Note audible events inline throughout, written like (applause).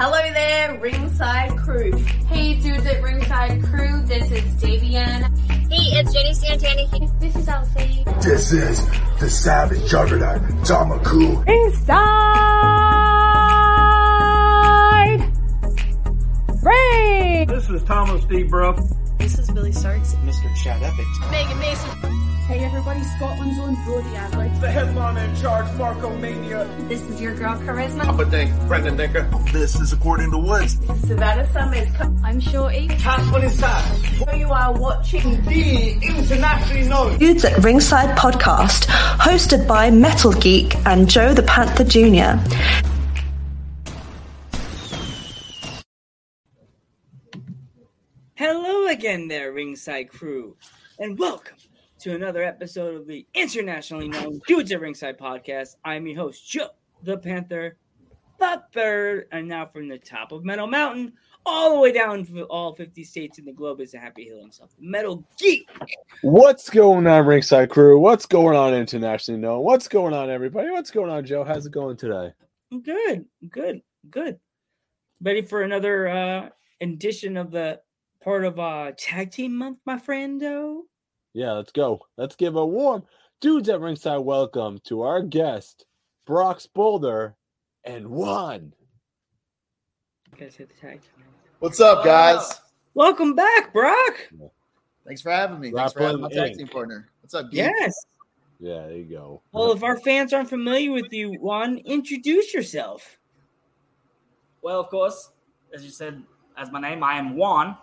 Hello there, ringside crew. Hey dudes at Ringside Crew, this is Davian. Hey, it's Jenny Santana. This is Alfie. This is the Savage Juggernaut, Damaku. Inside Ring. This is Thomas D. Bruff. This is Billy Starks. Mr. Chad Epic. Megan Mason. Hey everybody, Scotland's own Brody Adler. The headliner in charge, Marco Mania. This is your girl Charisma. Papa Dink, Brendan Dinker. This is According to Woods. Savannah Summers. I'm Shorty. Cash for inside. You are watching The internationally known. Dudes at Ringside podcast, hosted by Metal Geek and Joe the Panther Jr. Hello again, there, Ringside crew, and welcome to another episode of the internationally known Dudes at Ringside podcast. I'm your host, Joe the Panther, the Bird, and now from the top of Metal Mountain, all the way down to all 50 states in the globe is a happy hill himself, Metal Geek. What's going on, Ringside Crew? What's going on internationally known? What's going on, everybody? What's going on, Joe? How's it going today? Good, good, good. Ready for another uh edition of the part of uh tag team month, my friendo? Yeah, let's go. Let's give a warm dudes at ringside welcome to our guest, Brock Boulder, and Juan. Guys hit the tag team. What's up, guys? Welcome back, Brock. Thanks for having me. Thanks for having my tag Inc. team partner. What's up, Geek? Yes. Yeah, there you go. Well, if our fans aren't familiar with you, Juan, introduce yourself. Well, of course, as you said, as my name, I am Juan.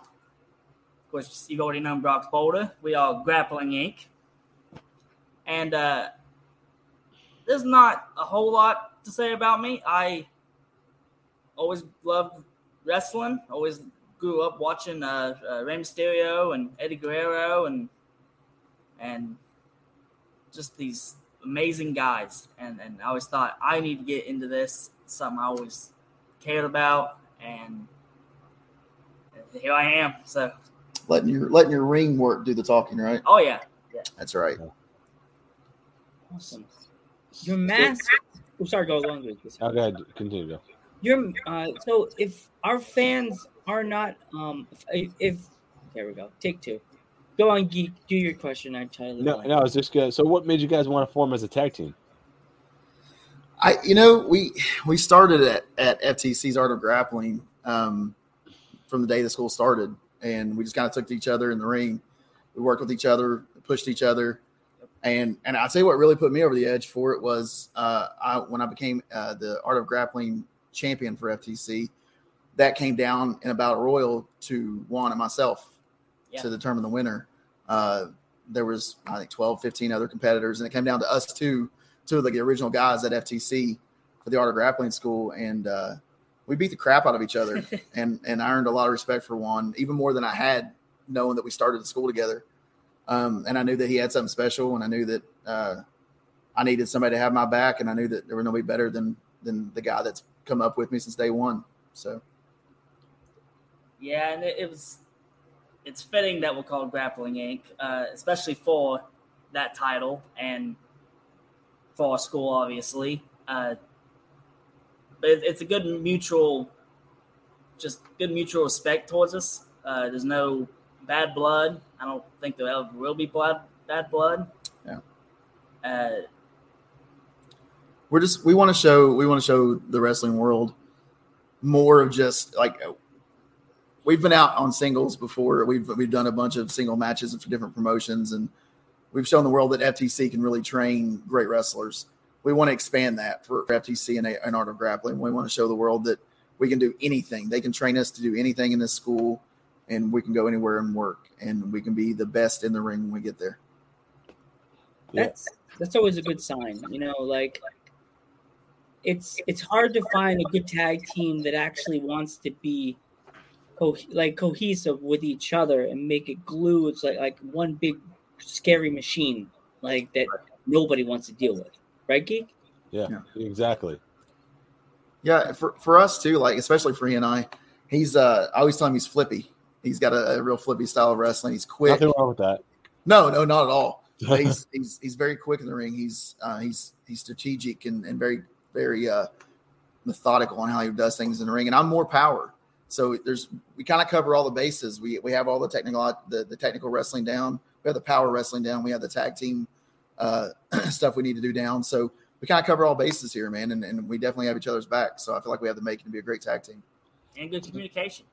Of course, you've already known Brock Boulder. We are Grappling Inc. And uh, there's not a whole lot to say about me. I always loved wrestling. Always grew up watching uh, uh, Rey Mysterio and Eddie Guerrero and and just these amazing guys. And and I always thought I need to get into this. Something I always cared about, and here I am. So, Letting your letting your ring work do the talking, right? oh yeah, yeah. That's right. Awesome. Your mask. Oh, sorry, go along with this. Okay, continue. Joe. Your uh, so if our fans are not um if, if there we go take two. Go on, geek. Do your question. I totally No, blank. no, I was just gonna. So, what made you guys want to form as a tag team? I you know we we started at at FTC's Art of Grappling um, from the day the school started, and we just kind of took to each other in the ring. We worked with each other, pushed each other, and and I'll tell you what really put me over the edge for it was uh, I when I became uh, the Art of Grappling champion for FTC. That came down in a battle royal to Juan and myself Yeah. to determine the winner. Uh, there was I think 12, 15 other competitors, and it came down to us two, two of the original guys at FTC for the Art of Grappling School, and uh, we beat the crap out of each other, (laughs) and and I earned a lot of respect for Juan, even more than I had knowing that we started the school together. Um, and I knew that he had something special, and I knew that uh, I needed somebody to have my back, and I knew that there was nobody better than than the guy that's come up with me since day one. So yeah, and it, it was. It's fitting that we're called Grappling Inc., uh, especially for that title and for our school, obviously. Uh, but it, it's a good mutual, just good mutual respect towards us. Uh, there's no bad blood. I don't think there ever will be blood, bad blood. Yeah. Uh, we're just we want to show we want to show the wrestling world more of just like we've been out on singles before. We've we've done a bunch of single matches for different promotions, and we've shown the world that FTC can really train great wrestlers. We want to expand that for FTC and, and Art of Grappling. We want to show the world that we can do anything. They can train us to do anything in this school, and we can go anywhere and work, and we can be the best in the ring when we get there. That's that's always a good sign. You know, like it's it's hard to find a good tag team that actually wants to be co- like cohesive with each other and make it glue. It's like like one big scary machine like that nobody wants to deal with. Right, geek? Yeah, exactly. Yeah, for, for us too, like especially for he and I, he's uh I always tell him he's flippy. He's got a, a real flippy style of wrestling. He's quick. Nothing wrong with that. No, no, not at all. (laughs) He's he's he's very quick in the ring. He's uh, he's he's strategic and, and very very uh, methodical on how he does things in the ring, and I'm more power. So there's we kind of cover all the bases. We we have all the technical the, the technical wrestling down. We have the power wrestling down. We have the tag team uh, (clears throat) stuff we need to do down. So we kind of cover all bases here, man, and, and we definitely have each other's back. So I feel like we have the making to be a great tag team. And good communication.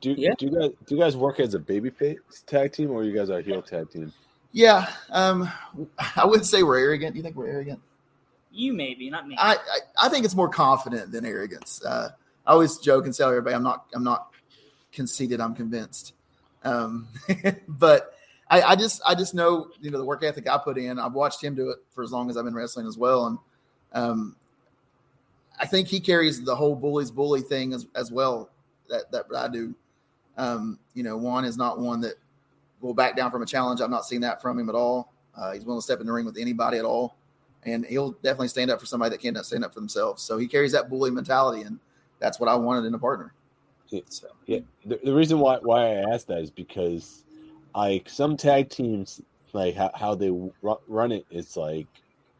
Do, Yeah. do you guys do you guys work as a babyface tag team or you guys are a heel tag team? Yeah, um, I wouldn't say we're arrogant. Do you think we're arrogant? You maybe, not me. I, I, I think it's more confident than arrogance. Uh, I always joke and tell everybody I'm not I'm not conceited. I'm convinced. Um, (laughs) but I, I just I just know you know the work ethic I put in. I've watched him do it for as long as I've been wrestling as well, and um, I think he carries the whole bullies bully thing as, as well that that I do. Um, you know, Juan is not one that will back down from a challenge. I've not seen that from him at all. Uh, he's willing to step in the ring with anybody at all, and he'll definitely stand up for somebody that cannot stand up for themselves. So he carries that bully mentality, and that's what I wanted in a partner. So Yeah, the, the reason why why I asked that is because like some tag teams like how, how they ru- run it, it is like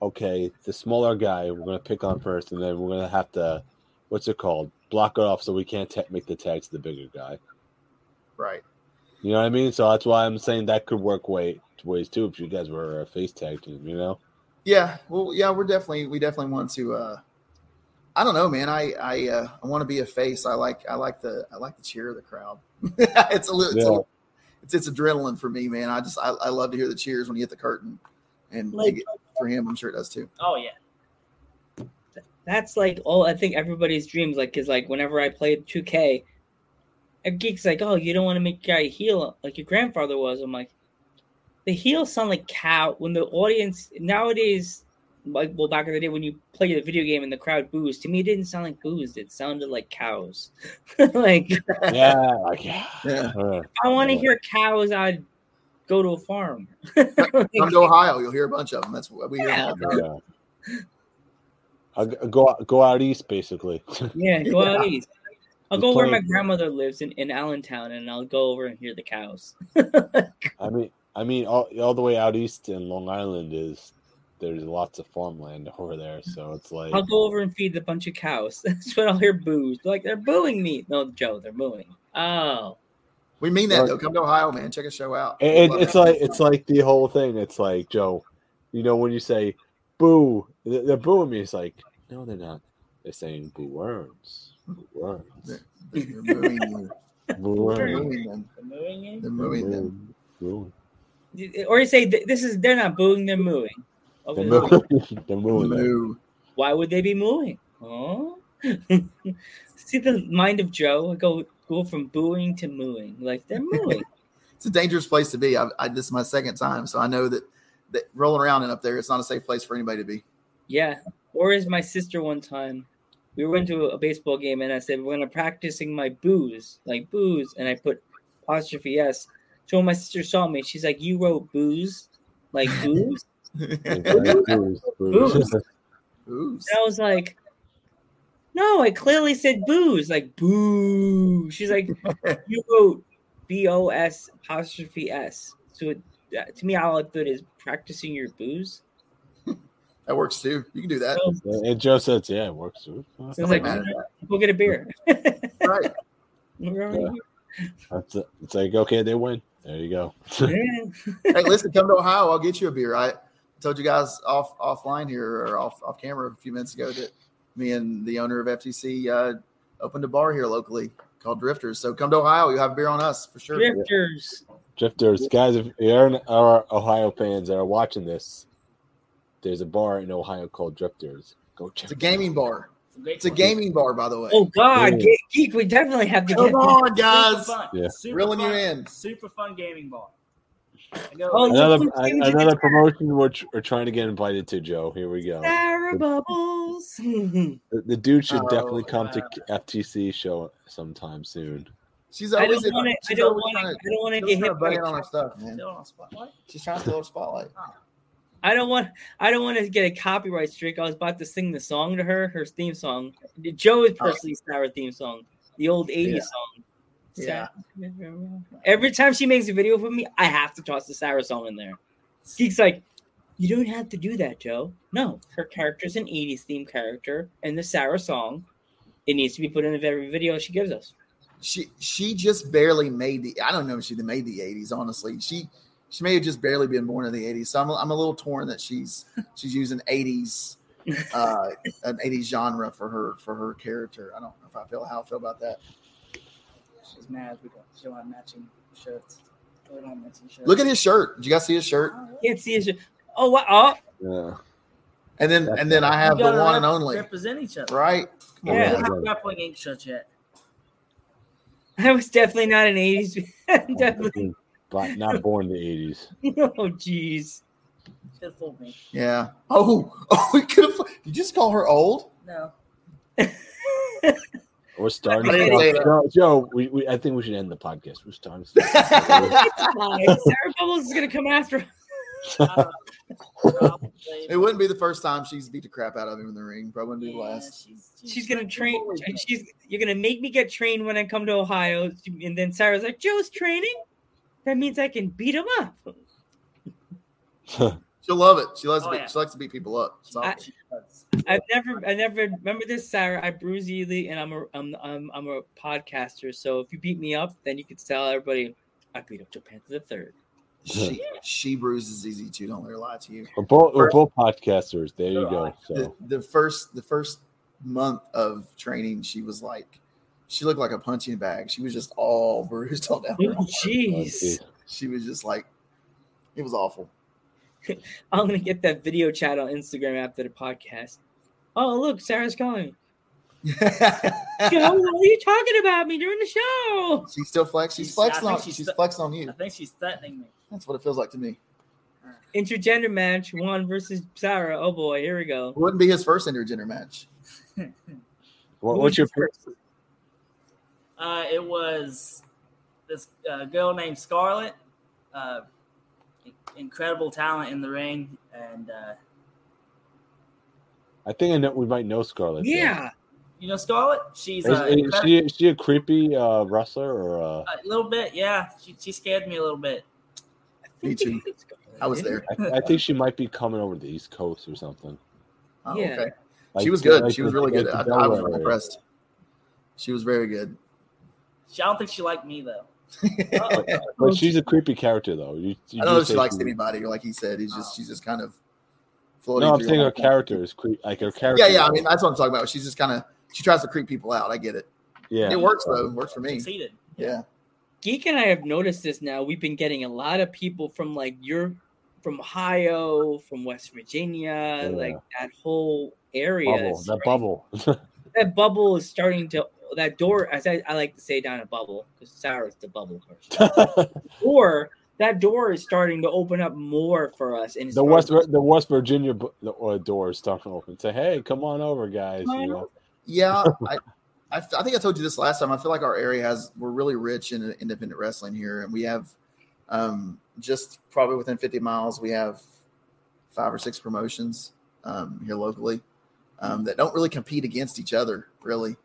okay the smaller guy we're gonna pick on first and then we're gonna have to what's it called block it off so we can't ta- make the tag to the bigger guy right, you know what I mean so that's why I'm saying that could work way ways too if you guys were a face tag team you know yeah, well, yeah, we're definitely we definitely want to. uh I don't know, man. I I uh, I want to be a face. I like I like the I like the cheer of the crowd. (laughs) it's a little it's, Yeah. a, it's it's adrenaline for me, man. I just I, I love to hear the cheers when you hit the curtain, and Like- it- for him, I'm sure it does too. oh yeah. That's like all I think everybody's dreams. Like, is like whenever I played 2K, a geek's like, "Oh, you don't want to make a guy heel like your grandfather was." I'm like, the heels sound like cow. When the audience nowadays, like well, back in the day when you played a video game and the crowd boos, to me it didn't sound like boos. It sounded like cows. (laughs) like yeah like yeah, Yeah, Uh, I want to Yeah. hear cows. I'd go to a farm. come to (laughs) Ohio, you'll hear a bunch of them. That's what we hear. Yeah. all yeah. I'll go out- go out east basically (laughs) Yeah, go out east. I'll Just go where my grandmother lives in, in Allentown and I'll go over and hear the cows. I mean, I mean, all, all the way out east in Long Island is there's lots of farmland (laughs) over there, so it's like I'll go over and feed a bunch of cows. (laughs) That's when I'll hear boos. They're like they're booing me. No, Joe, they're booing. Oh, We mean that though. Come to Ohio, man. Check a show out. it, it- it's like it's like the whole thing. It's like Joe, you know, when you say "boo," they're they're booing me. It's like no, they're not. They're saying "boo worms." Boo worms. They're mooing you. (laughs) Boo They're worms. mooing them. Mooing? They're mooing them. Boo. or you say this is they're not booing, they're mooing. Okay, They're mooing. (laughs) They're mooing. Moo. why would they be mooing? Oh, (laughs) see the mind of Joe. I go go from booing to mooing. Like they're mooing. (laughs) It's a dangerous place to be. I, I this is my second time, so I know that that rolling around and up there, it's not a safe place for anybody to be. Yeah. Or as my sister one time, we went to a baseball game and I said, We're gonna practicing my booze, like booze, and I put apostrophe S. So when my sister saw me, she's like, You wrote booze? Like booze? Booze, booze. I was like, No, I clearly said booze, like boo. She's like, (laughs) You wrote B O S apostrophe S. So it, that- to me, all I put is practicing your booze. That works too. You can do that. So And Joe says, "Yeah, it works." too. I was like, matter. Go get a beer. Right. (laughs) We're That's it. It's like okay, they win. There you go. hey, listen, come to Ohio. I'll get you a beer. I told you guys off offline here or off off camera a few minutes ago that me and the owner of FTC uh, opened a bar here locally called Drifters. So come to Ohio. You'll have beer on us for sure. Drifters. Drifters, guys, if you're our Ohio fans that are watching this, there's a bar in Ohio called Drifters. Go check. It's a gaming bar. It's a, great It's a one. gaming bar, by the way. Oh God, Yeah. Geek, we definitely have to Come get. on, Super guys. fun. Yeah. Super Reeling you in. Super fun gaming bar. I go, Oh, Another you can change it another promotion we're, we're trying to get invited to, Joe. Here we go. Sarah Bubbles. (laughs) The, the dude should Oh, definitely come to FTC show sometime soon. She's I always don't want to. I don't want to. I don't want to get trying hit by. on her stuff, man. still on spotlight. She's trying to throw a spotlight. I don't want. I don't want to get a copyright strike. I was about to sing the song to her, her theme song. Joe is oh. personally Sarah theme song, the old '80s Yeah. song. Yeah. Every time she makes a video for me, I have to toss the Sarah song in there. Geek's like, you don't have to do that, Joe. No, her character's an '80s theme character, and the Sarah song it needs to be put in every video she gives us. She she just barely made the. I don't know if she made the '80s. Honestly, she she may have just barely been born in the '80s. So I'm I'm a little torn that she's she's using '80s (laughs) uh an 80s genre for her for her character. I don't know if I feel how I feel about that. She's mad. We don't, she don't matching shirts. We matching shirts. Look at his shirt. Did you guys see his shirt? Oh, Can't see his. shirt. Oh, what? Oh, Yeah. And then and then I have the gotta one and only. Represent each other. Right? Come on, We Yeah. don't guys. have grappling Inc shirts yet. (laughs) I was definitely not an '80s. definitely. But not born in the eighties. (laughs) Oh, jeez. Should have fooled me. Yeah. Oh, (laughs) oh, we could have. Did you just call her old? No. We're starting. I say that. Joe, Joe we, we, I think we should end the podcast. We're starting. (laughs) Sarah Bubbles is gonna come after. Uh. It wouldn't be the first time she's beat the crap out of him in the ring. Probably wouldn't be the Yeah, last. she's, She's gonna train. bullied. She's you're gonna make me get trained when I come to Ohio, and then Sarah's like, "Joe's training. That means I can beat him up." (laughs) She'll love it. She loves. Oh, to beat, yeah. She likes to beat people up. So I, I've never, I never remember this, Sarah. I bruise easily, and I'm a, I'm, I'm, I'm a podcaster. So if you beat me up, then you could tell everybody I beat up Joe Panther the third. she she bruises easy too. Don't let her lie to you. we're both we're both podcasters. There you go. (laughs) The, So the first the first month of training, she was like, she looked like a punching bag. She was just all bruised all down. her Oh, oh jeez. She was just like, it was awful. (laughs) I'm gonna get that video chat on Instagram after the podcast. Oh, look, Sarah's calling. me. (laughs) Joe, what are you talking about me during the show? she's still flex. She's She's- flexing on. think she's She's th- flexing on you. I think she's threatening me. That's what it feels like to me. Intergender match, Juan versus Sarah. Oh boy, here we go. It wouldn't be his first intergender match. (laughs) what, what's your first? Uh, it was this uh, girl named Scarlett. Uh, incredible talent in the ring, and uh, I think I know we might know Scarlett. though. Yeah, you know Scarlett. She's Is, uh, is she is she a creepy uh, wrestler or uh, a little bit. Yeah, she, she scared me a little bit. Me too. I was there. I, I think she might be coming over to the East Coast or something. Oh, Yeah. okay. Like- she was good. like she was the- really like good. I, I was area. impressed. She was very good. She, I don't think she liked me though. (laughs) I But she's a creepy character though. You, you don't know if she say likes anybody, like he said. He's just she's just kind of floating. No, I'm through saying her that. character is creep. Like her character. Yeah, yeah. I mean, that's what I'm talking about. She's just kind of she tries to creep people out. I get it. yeah. It works though. It works for me. Succeeded. Yeah. Geek and I have noticed this now. We've been getting a lot of people from like your from Ohio, from West Virginia, Yeah. like that whole area. Bubble. That starting- bubble. (laughs) That bubble is starting to that door. As I, I like to say, down a bubble because Sarah's the bubble person. (laughs) or that door is starting to open up more for us. And the West starting- the West Virginia bu- the uh, door is starting to open. Say, hey, come on over, guys. You know. Yeah, (laughs) I, I, I think I told you this last time. I feel like our area has we're really rich in independent wrestling here, and we have um, just probably within 50 miles we have five or six promotions um, here locally um, that don't really compete against each other. Really,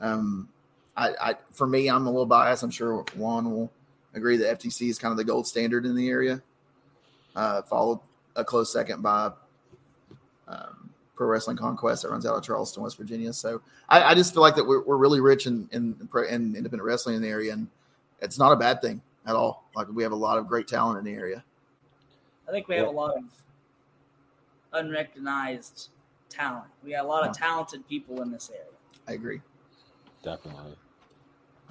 um, I, I for me, I'm a little biased. I'm sure Juan will agree that FTC is kind of the gold standard in the area, uh, followed a close second by um, Pro Wrestling Conquest that runs out of Charleston, West Virginia. So I, I just feel like that we're, we're really rich in, in in independent wrestling in the area, and it's not a bad thing at all. Like we have a lot of great talent in the area. I think we have a lot of unrecognized talent. We got a lot of talented people in this area. I agree. Definitely.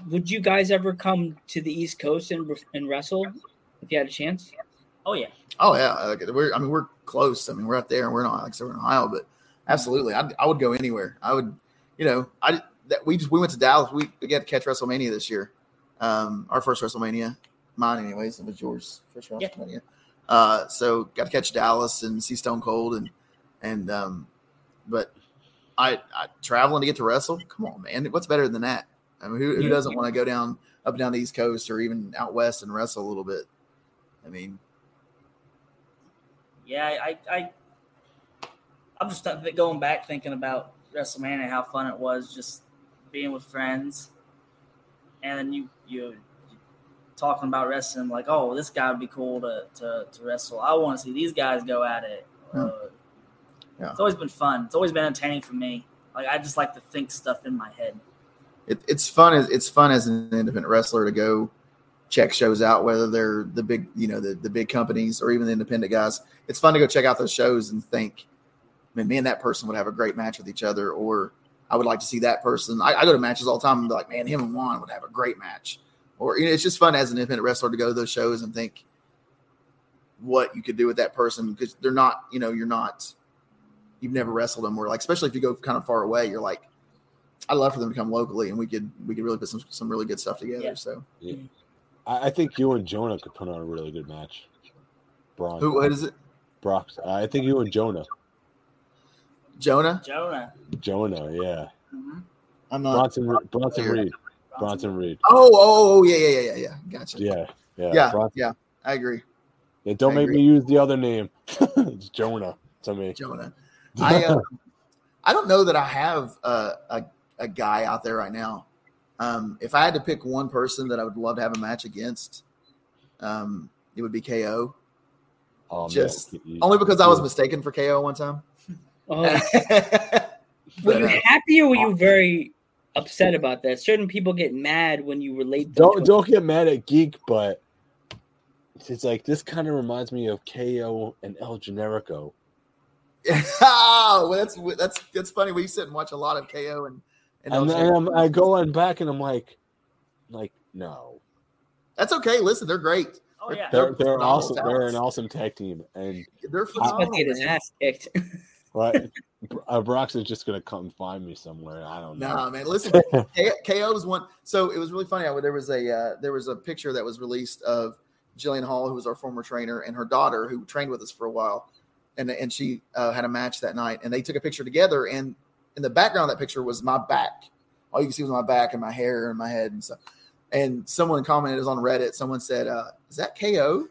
Would you guys ever come to the East Coast and and wrestle if you had a chance? Oh yeah, Oh yeah, like, we're I mean we're close. I mean we're out there, and we're not like I said, we're in Ohio, but absolutely, I, I would go anywhere. I would, you know, I that we just we went to Dallas. We, we got to catch WrestleMania this year. Um, our first WrestleMania, mine anyways. It was yours first Yeah. WrestleMania. Uh, so got to catch Dallas and see Stone Cold and and um, but I, I traveling to get to wrestle. Come on, man, what's better than that? I mean, who, who doesn't want to go down up and down the East Coast or even out west and wrestle a little bit? I mean, yeah. I, I, I'm just going back thinking about WrestleMania, how fun it was, just being with friends, and then you you talking about wrestling, like, oh, this guy would be cool to to, to wrestle. I want to see these guys go at it. Yeah. Uh, Yeah. It's always been fun. It's always been entertaining for me. Like I just like to think stuff in my head. It, it's fun. as It's fun as an independent wrestler to go check shows out, whether they're the big, you know, the, the big companies or even the independent guys. It's fun to go check out those shows and think, man, me and that person would have a great match with each other, or I would like to see that person. I, I go to matches all the time and be like, man, him and Juan would have a great match. Or you know, it's just fun as an independent wrestler to go to those shows and think what you could do with that person because they're not, you know, you're not, you've never wrestled them. Or like, especially if you go kind of far away, you're like, I'd love for them to come locally and we could we could really put some some really good stuff together. Yeah. So Yeah. I, I think you and Jonah could put on a really good match. Braun. who what is it? Brock. I think you and Jonah. Jonah? Jonah. Jonah, yeah. Mhm. I'm not. Bronson, Bronson Here. Reed. Bronson Reed. Oh, oh, oh, yeah, yeah, yeah, yeah, yeah. Gotcha. Yeah, yeah. yeah, Bronson- yeah. I agree. Yeah, don't I make agree. me use the other name. (laughs) it's Jonah to me. Jonah. I uh, I don't know that I have a, a a guy out there right now. Um, if I had to pick one person that I would love to have a match against, um, it would be KO. Oh, man. Just You- only because I was mistaken for KO one time. Oh, (laughs) were you uh, happy or were you very upset about that? Certain people get mad when you relate. don't to- don't get mad at Geek, but it's like this kind of reminds me of KO and El Generico. Oh, well, that's that's that's funny. We sit and watch a lot of KO and and, And then I'm, I go on back and I'm like, like no, that's okay. Listen, they're great. Oh yeah. they're they're phenomenal awesome. They're an awesome tag team, and They're He's about phenomenal. to get his ass kicked. (laughs) right, uh, Brox is just gonna come find me somewhere. I don't know. Nah, man. Listen, (laughs) KO was one. So it was really funny. I, there was a uh, there was a picture that was released of Jillian Hall, who was our former trainer, and her daughter, who trained with us for a while, and and she uh, had a match that night, and they took a picture together. And in the background of that picture was my back. All you can see was my back and my hair and my head and stuff. And someone commented it was on Reddit. Someone said, uh, "Is that KO?"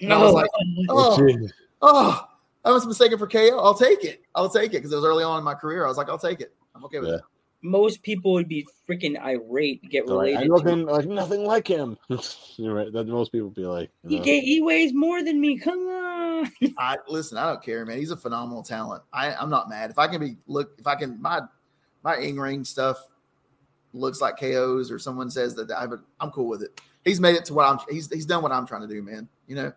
And I was like, "Oh, oh, I was mistaken for KO. I'll take it. I'll take it because it was early on in my career. I was like, I'll take it. I'm okay with Yeah. it. Most people would be freaking irate. Get So, like, related. I'm to looking like nothing like him. (laughs) You're right. That most people be like, He, know. he weighs more than me. Come on. (laughs) I listen. I don't care, man. He's a phenomenal talent. I, I'm not mad if I can be look. If I can, my my in ring stuff looks like KOs, or someone says that I would. I'm cool with it. He's made it to what I'm. He's he's done what I'm trying to do, man. You know,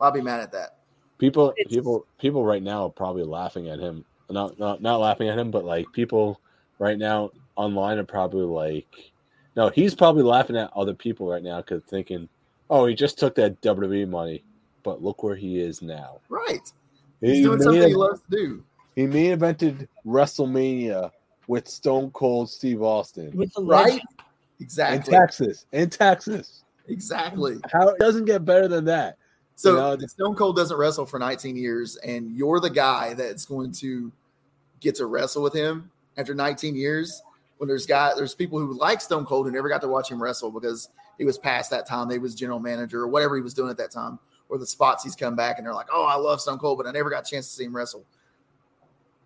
I'll be mad at that. people It's- people people right now are probably laughing at him not not not laughing at him but like people right now online are probably like no he's probably laughing at other people right now because thinking oh he just took that wwe money but look where he is now Right. He's he, doing main, something he loves to do. he main evented wrestlemania with stone cold steve austin With the Right. legend. in texas in texas Exactly. how it doesn't get better than that So You know, Stone Cold doesn't wrestle for 19 years, and you're the guy that's going to get to wrestle with him after 19 years. When there's guy, there's people who like Stone Cold who never got to watch him wrestle because he was past that time. They was general manager or whatever he was doing at that time, or the spots he's come back and they're like, "Oh, I love Stone Cold, but I never got a chance to see him wrestle."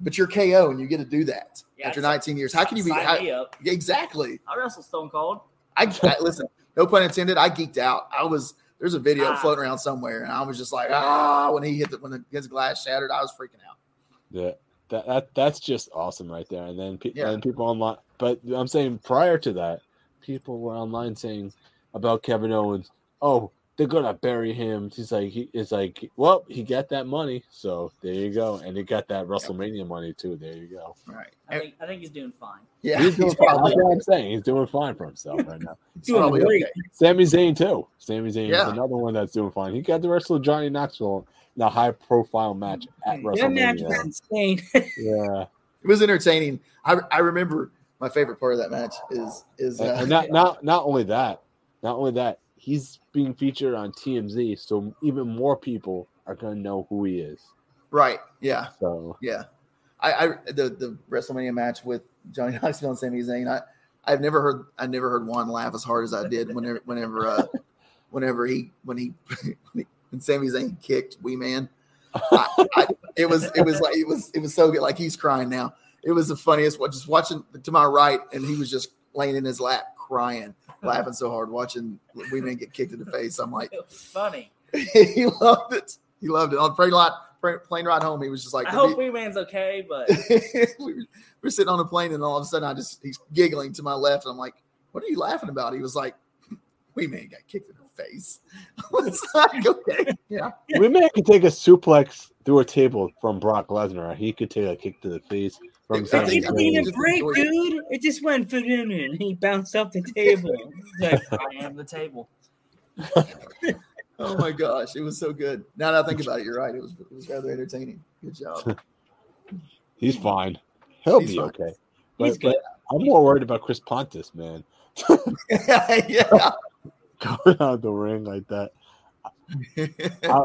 But you're KO and you get to do that Yeah, after 19 years. How can you be? How, up. exactly. I wrestle Stone Cold. I, I listen. No pun intended. I geeked out. I was there's a video Ah. floating around somewhere, and I was just like, ah, when he hit the when the, his glass shattered, I was freaking out. Yeah, that, that that's just awesome right there. And then pe- Yeah. and people online, but I'm saying prior to that, people were online saying about Kevin Owens. Oh, they're gonna bury him. He's like, he is like, well, he got that money, so there you go, and he got that WrestleMania money too. There you go. All right. I think I think he's doing fine. Yeah, He's doing (laughs) he's fine. probably, That's what I'm saying. He's doing fine for himself right now. (laughs) he's Doing great. okay. Sami Zayn too. Sami Zayn Yeah. is another one that's doing fine. He got the wrestle Johnny Knoxville in a high profile match at That match was WrestleMania. insane. (laughs) Yeah. It was entertaining. I I remember my favorite part of that match is is uh, and not not not only that, not only that, he's being featured on TMZ, so even more people are gonna know who he is. right. Yeah, So yeah. I, I the the WrestleMania match with Johnny (laughs) Knoxville and Sami Zayn. I I've never heard I never heard Juan laugh as hard as I did whenever whenever uh, (laughs) whenever he when he when Sami Zayn kicked Wee Man. (laughs) I, I, it was it was like it was it was so good. Like he's crying now. It was the funniest. What just watching to my right, and he was just laying in his lap crying, laughing so hard watching Wee Man get kicked in the face. I'm like, It was funny. (laughs) he loved it. He loved it on parking lot. plane ride home, he was just like, I hope Wee Man's okay, but (laughs) we were, we're sitting on a plane, and all of a sudden, I just he's giggling to my left, and I'm like, "What are you laughing about?" He was like, Wee man got kicked in the face." I was like, "Okay, yeah." Wee Man could take a suplex through a table from Brock Lesnar. He could take a kick to the face from It think Sami didn't he even just break, dude. It just went for him and he bounced off the table. (laughs) Like, I am the table. Oh my gosh, it was so good. Now that I think about it, you're right. It was it was rather entertaining. Good job. (laughs) He's fine. He'll He's be fine. okay. He's But, good. but I'm more worried about Chris Pontius, man. (laughs) yeah. Going out the ring like that. I, (laughs)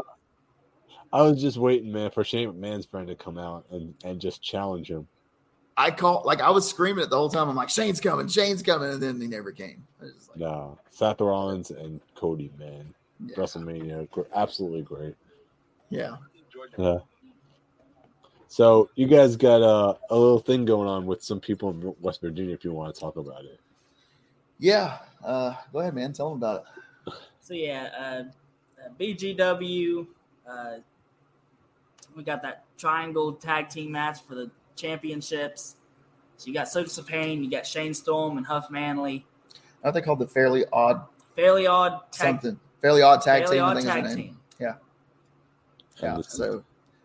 I was just waiting, man, for Shane McMahon's friend to come out and, and just challenge him. I call like I was screaming it the whole time. I'm like, Shane's coming, Shane's coming, and then he never came. Like, No, Seth Rollins and Cody, man. Yeah. WrestleMania, absolutely great. yeah. Yeah. So you guys got uh, a little thing going on with some people in West Virginia. If you want to talk about it, Yeah. Uh, go ahead, man. Tell them about it. So yeah, uh, uh, BGW. Uh, we got that triangle tag team match for the championships. So you got Circus of Pain, you got Shane Storm and Huff Manley. I think they called the Fairly Odd Fairly odd tag, something. Fairly Odd Tag Fairly Team. I odd think is tag name. team. Yeah. Yeah. So,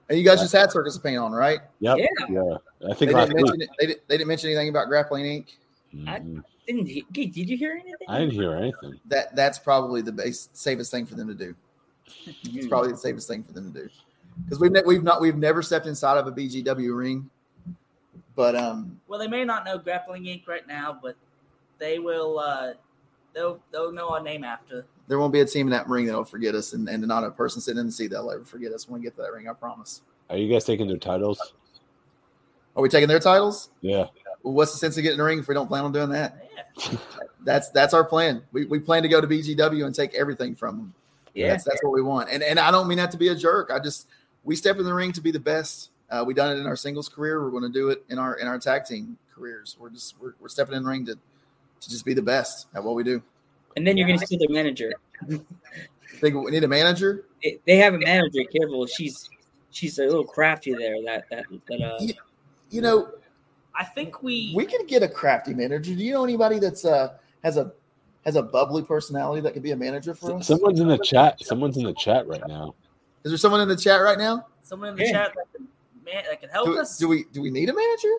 and you guys just had Circus of Pain on, right? Yep. Yeah. Yeah. I They think last didn't, mention they, didn't, they didn't mention anything about Grappling Inc. didn't he, did you hear anything? I didn't hear anything. That that's probably the base, safest thing for them to do. It's probably the safest thing for them to do because we've ne- we've not we've never stepped inside of a BGW ring, but um Well, they may not know Grappling Inc. right now, but they will. Uh, they'll they'll know our name after. there won't be a team in that ring that'll forget us, and, and not a person sitting in the seat that'll ever forget us when we get to that ring. I promise. Are you guys taking their titles? Are we taking their titles? Yeah. Well, what's the sense of getting in the ring if we don't plan on doing that? Yeah. (laughs) That's that's our plan. We, we plan to go to BGW and take everything from them. Yeah. That's that's what we want. And and I don't mean that to be a jerk. I just we step in the ring to be the best. Uh, we done it in our singles career. We're going to do it in our in our tag team careers. We're just we're, we're stepping in the ring to to just be the best at what we do. And then you're going to steal their manager. Think we need a manager? They- They have a manager. Careful, she's she's a little crafty there. That that that uh. You, you know, I think we. we can get a crafty manager. Do you know anybody that's uh has a has a bubbly personality that could be a manager for us? Someone's in the chat. Someone's in the chat right now. Is there someone in the chat right now? someone in the Yeah. chat that can, man, that can help Do, us. do we do we need a manager?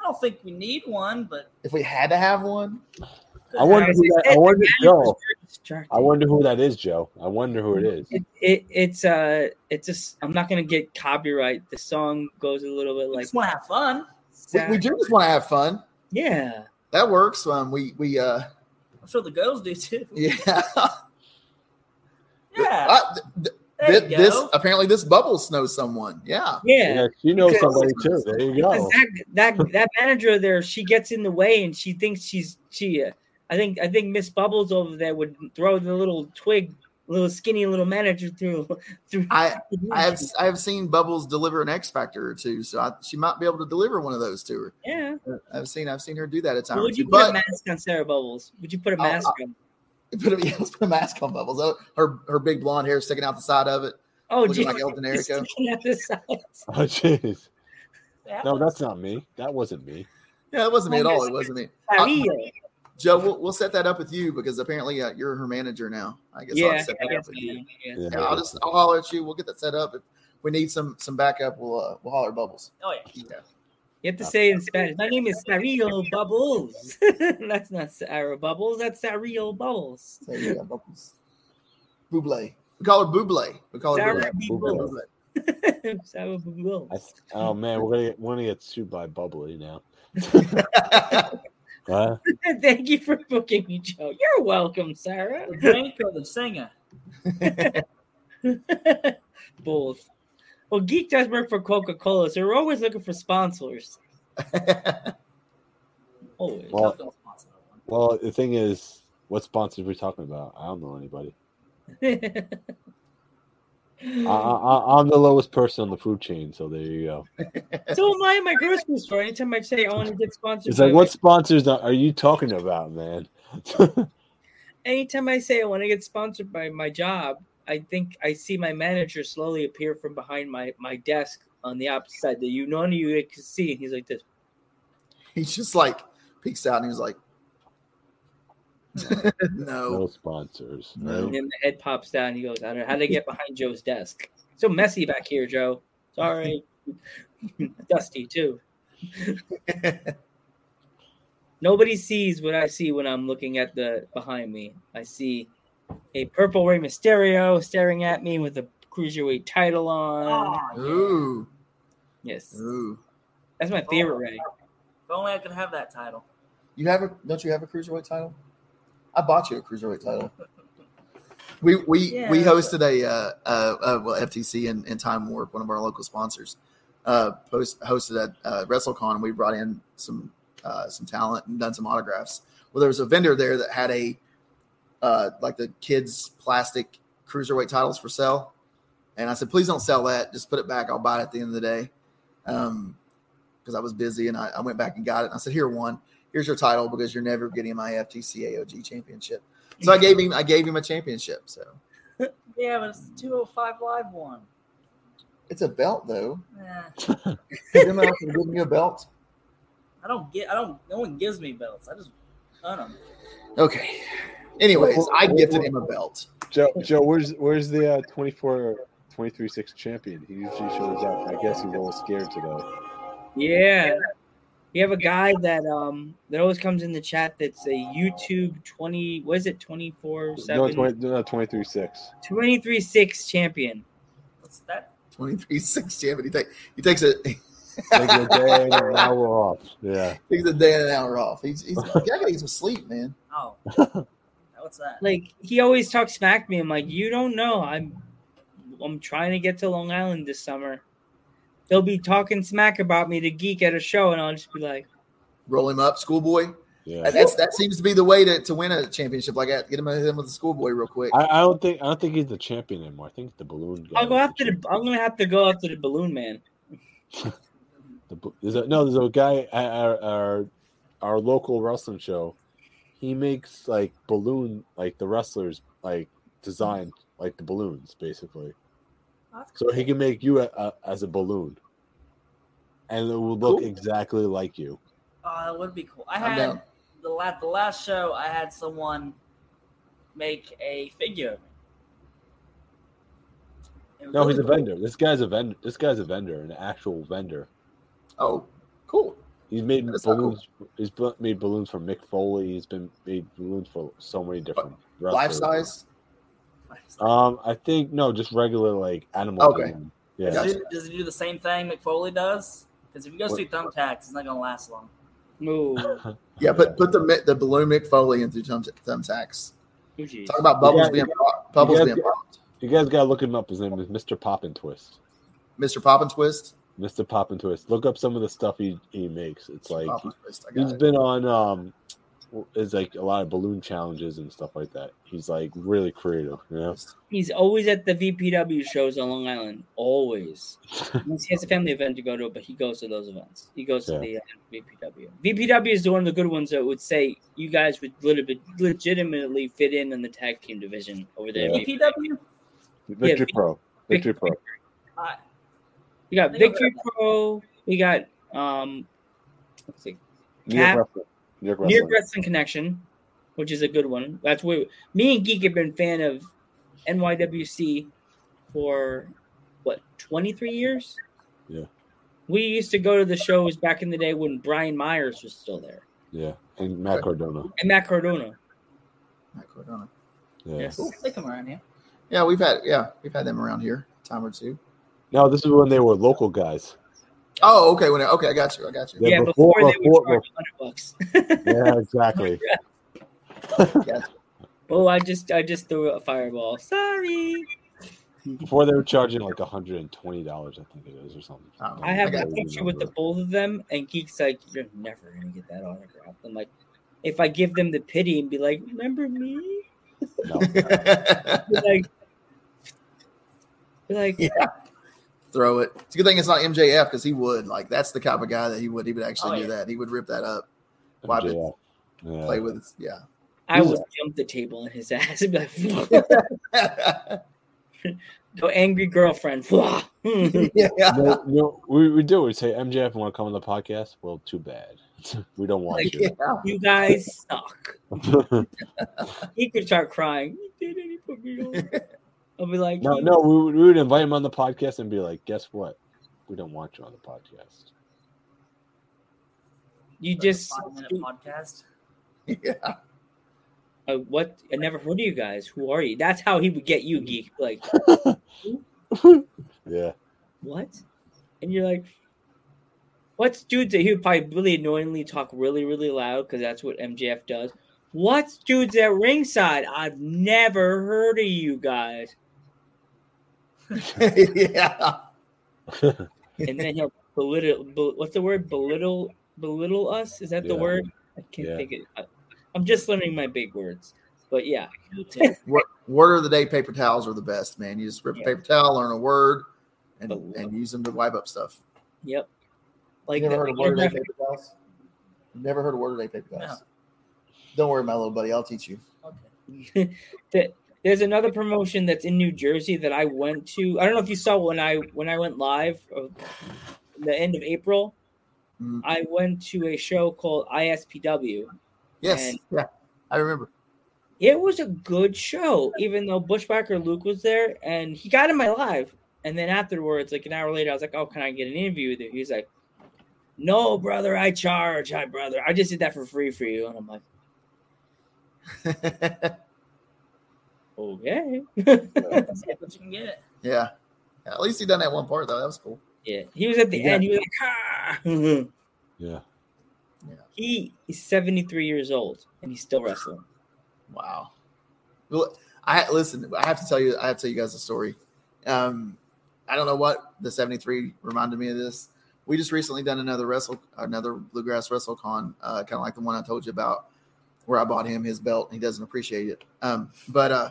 I don't think we need one, but If we had to have one, I wonder who that. I wonder, Joe. Distracting. I wonder who that is, Joe. I wonder who it is. It, it it's uh it's just I'm not gonna get copyright. The song goes a little bit we like just want to have fun. We, we do just want to have fun. yeah. That works. Um, we we uh I'm sure the girls do too. (laughs) yeah. Yeah, Uh, th- there th- you this go. apparently this bubbles knows someone. Yeah. Yeah. Yeah, you know somebody too. There you go. That, that that manager there, she gets in the way and she thinks she's she. Uh, I think I think Miss Bubbles over there would throw the little twig, little skinny little manager through (laughs) through. I (laughs) I have I have seen Bubbles deliver an X Factor or two, so I, she might be able to deliver one of those to her. yeah. Uh, I've seen I've seen her do that at times. Would you put but a mask on Sarah Bubbles? Would you put a I'll- mask on? (laughs) put a, yeah, let's put a mask on Bubbles. Oh, her her big blonde hair sticking out the side of it. Oh, looking geez. like El Generico. Sticking out the sides. Oh jeez. Yeah. No, that's not me. That wasn't me. Yeah, it wasn't me at all. It wasn't me. Maria. Joe, we'll, we'll set that up with you because apparently uh, you're her manager now. I guess I'll Yeah, set I that up guess with you. yeah. Yeah. Yeah, I'll just I'll holler at you. We'll get that set up. If we need some some backup, we'll uh, we'll holler Bubbles. Oh yeah. Yeah. You have to say it in Spanish. My name is Sario Bubbles. (laughs) that's not Sarah Bubbles. That's Sario Bubbles. So yeah, Bubbles. Buble. We call her Buble. We call her Sarah Buble. Bubbles. Buble. (laughs) I, oh man, we're gonna get, we're gonna get sued by Bubbly now. (laughs) Huh? (laughs) Thank you for booking me, Joe. You're welcome, Sarah. The drink or the singer? (laughs) Both. Well, Geek does work for Coca Cola, so we're always looking for sponsors. (laughs) Always. Well- Don't sponsor that one. Well, the thing is, what sponsors are we talking about? I don't know anybody. I, I, I'm the lowest person on the food chain, so there you go. so am I in my grocery store. Anytime I say oh, I want to get sponsored, It's like, by what sponsors are are you talking about, man? (laughs) anytime I say I want to get sponsored by my job, I think I see my manager slowly appear from behind my my desk on the opposite side that you none of you can see. And he's like this. He's just like peeks out and he's like, no. No sponsors. No. And then the head pops down. And he goes, I don't know how to get behind Joe's desk. So messy back here, Joe. Sorry. (laughs) Dusty too. (laughs) Nobody sees what I see when I'm looking at the behind me. I see a purple Rey Mysterio staring at me with a cruiserweight title on. Oh, Ooh. Yes, Ooh. that's my oh. favorite Rey. If only I could have that title. You have a don't you have a cruiserweight title? I bought you a cruiserweight title. We we Yeah, we hosted a uh, uh, uh well FTC and, and Time Warp, one of our local sponsors, uh post hosted at uh, WrestleCon. We brought in some uh, some talent and done some autographs. Well, there was a vendor there that had a uh like the kids plastic cruiserweight titles for sale, and I said, please don't sell that. Just put it back. I'll buy it at the end of the day. Um, because I was busy and I, I went back and got it. And I said, here one, here's your title because you're never getting my FTC AOG championship. So I gave him I gave him a championship. So (laughs) Yeah, but it's the 205 live one. it's a belt though. Yeah. Is anyone else give me a belt? I don't get. I don't. No one gives me belts. I just earn them. Okay. Anyways, I gifted him a belt. Joe, Joe, where's where's the uh, 24 23 6 champion? He usually shows up. I guess he's a little scared today. Yeah. You have a guy that um that always comes in the chat that's a YouTube 20 what is it 24 No, 7 20, no 23 6. 23 6 champion. What's that? 23 6 champion. He, take, he takes a he Like a day and an hour off. Yeah. takes a day and an hour off. He's, he's I gotta get some sleep, man. (laughs) Oh, (laughs) what's that? Like he always talks smack to me. I'm like, you don't know. I'm I'm trying to get to Long Island this summer. They'll be talking smack about me to geek at a show, and I'll just be like, Roll him up, schoolboy. Yeah. That's that seems to be the way to, to win a championship like that. Get him hit him with the schoolboy real quick. I, I don't think I don't think he's the champion anymore. I think the balloon guy. I'll go after the. I'm gonna have to go after the balloon man. (laughs) The, there's a, no, there's a guy at our, our our local wrestling show. He makes like balloon, like the wrestlers, like design like the balloons, basically. So he can make you a, a, as a balloon, and it will look Cool. exactly like you. Oh, that would be cool. I had down. the last the last show. I had someone make a figure. of me. It was No, he's a vendor. This guy's a vendor. This guy's a vendor, an actual vendor. Oh, cool. He's made That's not cool. balloons. He's made balloons for Mick Foley. He's been made balloons for so many different Life size. (laughs) Um, I think no, just regular like animal. Okay. balloon. Yeah. Does, Gotcha. he, does he do the same thing Mick Foley does? Because if he goes What? through thumbtacks, it's not gonna last long. Ooh, (laughs) Yeah, put put the mi- the balloon Mick Foley in through thumb thumbtacks. oh, jeez. Talk about bubbles Yeah, being pop- bubbles guys being popped. You guys gotta look him up. His name is Mr. Pop and Twist. Mr. Pop and Twist. Mr. Pop and Twist. Look up some of the stuff he, he makes. It's like he, and Twist. I got he's it. been on um is like a lot of balloon challenges and stuff like that. He's like really creative, you know. He's always at the VPW shows on Long Island. Always. (laughs) he has a family event to go to, but he goes to those events. He goes Yeah. to the uh, VPW. VPW is the one of the good ones that would say you guys would lit- legitimately fit in in the tag team division over there. Yeah. PW. Victory Pro. Victory Pro. I, We got They Victory Pro. We got um, let's see, New York Wrestling. New York Near Wrestling. Wrestling Connection, which is a good one. That's where me and Geek have been fan of NYWC for what twenty three years. Yeah. We used to go to the shows back in the day when Brian Myers was still there Yeah. And Matt Cardona. and Matt Cardona. Matt Cardona. Yeah. Yes. they come around here. Yeah, we've had yeah we've had them around here a time or two. No, this is when they were local guys. Oh, okay. When I, okay, I got you. I got you. Yeah, Yeah, before- before, they before- would charge hundred bucks. Yeah, exactly. (laughs) (laughs) Gotcha. oh, I just I just threw a fireball. Sorry. Before they were charging like hundred and twenty dollars, I think it is, or something. Oh, I have got a you. picture with the both of them, and Geek's like, "You're never gonna get that autograph." I'm like, if I give them the pity and be like, "Remember me?" No. (laughs) Be like, be like, yeah. Throw it. It's a good thing it's not MJF because he would like that's the type of guy that he would he would actually Oh, do yeah. that. He would rip that up, wipe it, Yeah. play with it. Yeah. I would jump the table in his (laughs) ass and be like, Go (laughs) (laughs) angry girlfriend. Wah. yeah. No, no, we, we do. We say MJF want to come on the podcast. Well, too bad. we don't want Like, you. You guys suck. he could start crying. He did it. He put me on. I'll be like, no, "He- no, we, would- we would invite him on the podcast and be like, guess what? We don't want you on the podcast. you just Five minute podcast. (laughs) Yeah. uh, what? I never heard of you guys. Who are you? That's how he would get you, geek. Like, (laughs) Yeah. what? And you're like, what's dudes that he would probably really annoyingly talk really, really loud because that's what MJF does. What's dudes at ringside? I've never heard of you guys. (laughs) yeah. (laughs) And then he'll belittle. bel- what's the word? Belittle. Belittle us? Is that the word? I can't Yeah. think it. I- I'm just learning my big words. But yeah, (laughs) Word, word of the day: paper towels are the best, man. You just rip a paper towel, learn a word, and and use them to wipe up stuff. yep. Like you never heard of word of the day paper towels? Never heard of word of the day paper towels? Don't worry, my little buddy. I'll teach you. that there's another promotion that's in New Jersey that I went to. I don't know if you saw when I when I went live the end of April. Mhm. I went to a show called ISPW. Yes, yeah, I remember. It was a good show, even though Bushwhacker Luke was there and he got in my live. And then afterwards, like an hour later, I was like, "Oh, can I get an interview with you?" He's like, "No, brother, I charge. Hi, brother. I just did that for free for you." And I'm like, (laughs) "Okay." See what you can get. Yeah. At least he done that one part though. That was cool. Yeah, he was at the Yeah. end. He was like, ah. Yeah. he is 73 years old and he's still wrestling. Wow. Well, I listen. I have to tell you. I have to tell you guys a story. Um, I don't know what the '73 reminded me of this. We just recently done another wrestle, another bluegrass wrestle con, uh, kind of like the one I told you about, where I bought him his belt. and He doesn't appreciate it. Um, but uh,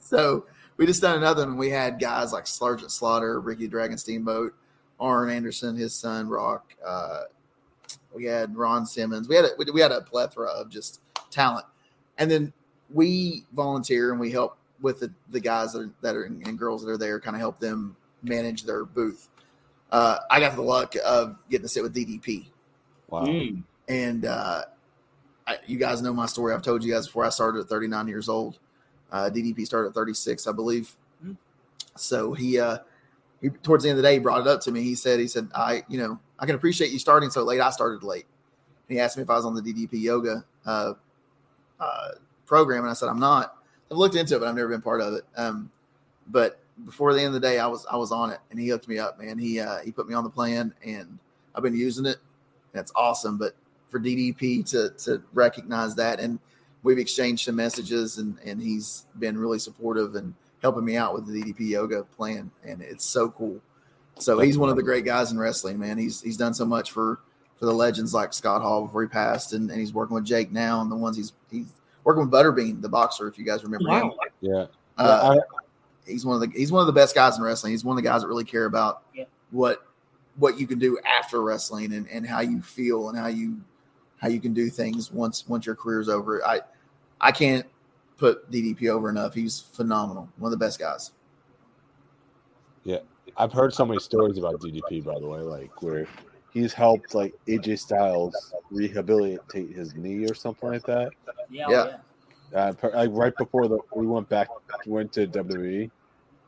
so we just done another one. We had guys like Sergeant Slaughter, Ricky Dragon Steamboat, Arn Anderson, his son Rock. Uh, we had Ron Simmons. We had a, we had a plethora of just talent, and then we volunteer and we help with the, the guys that are, that are and girls that are there, kind of help them manage their booth. Uh, I got the luck of getting to sit with DDP, Wow. Mm. and uh, I, you guys know my story. I've told you guys before. I started at 39 years old. Uh, DDP started at 36, I believe. So he, uh, he towards the end of the day, he brought it up to me. He said, he said, I, you know, I can appreciate you starting so late. I started late. And he asked me if I was on the DDP yoga uh, uh, program, and I said I'm not. I've looked into it, but I've never been part of it. Um, but before the end of the day, I was I was on it, and he hooked me up, man. He uh, he put me on the plan, and I've been using it. That's awesome. But for DDP to to recognize that, and we've exchanged some messages, and and he's been really supportive and helping me out with the DDP yoga plan, and it's so cool. So he's one of the great guys in wrestling, man. He's he's done so much for for the legends like Scott Hall before he passed, and, and he's working with Jake now, and the ones he's he's working with Butterbean, the boxer, if you guys remember him. Yeah. Uh, I- he's one of the he's one of the best guys in wrestling. He's one of the guys that really care about Yeah. what what you can do after wrestling and, and how you feel and how you how you can do things once once your career's over. I I can't put DDP over enough. He's phenomenal. One of the best guys. Yeah, I've heard so many stories about DDP, by the way, like where he's helped like AJ Styles rehabilitate his knee or something like that. Yeah. Yeah. yeah. Uh, like right before the we went back, went to WWE.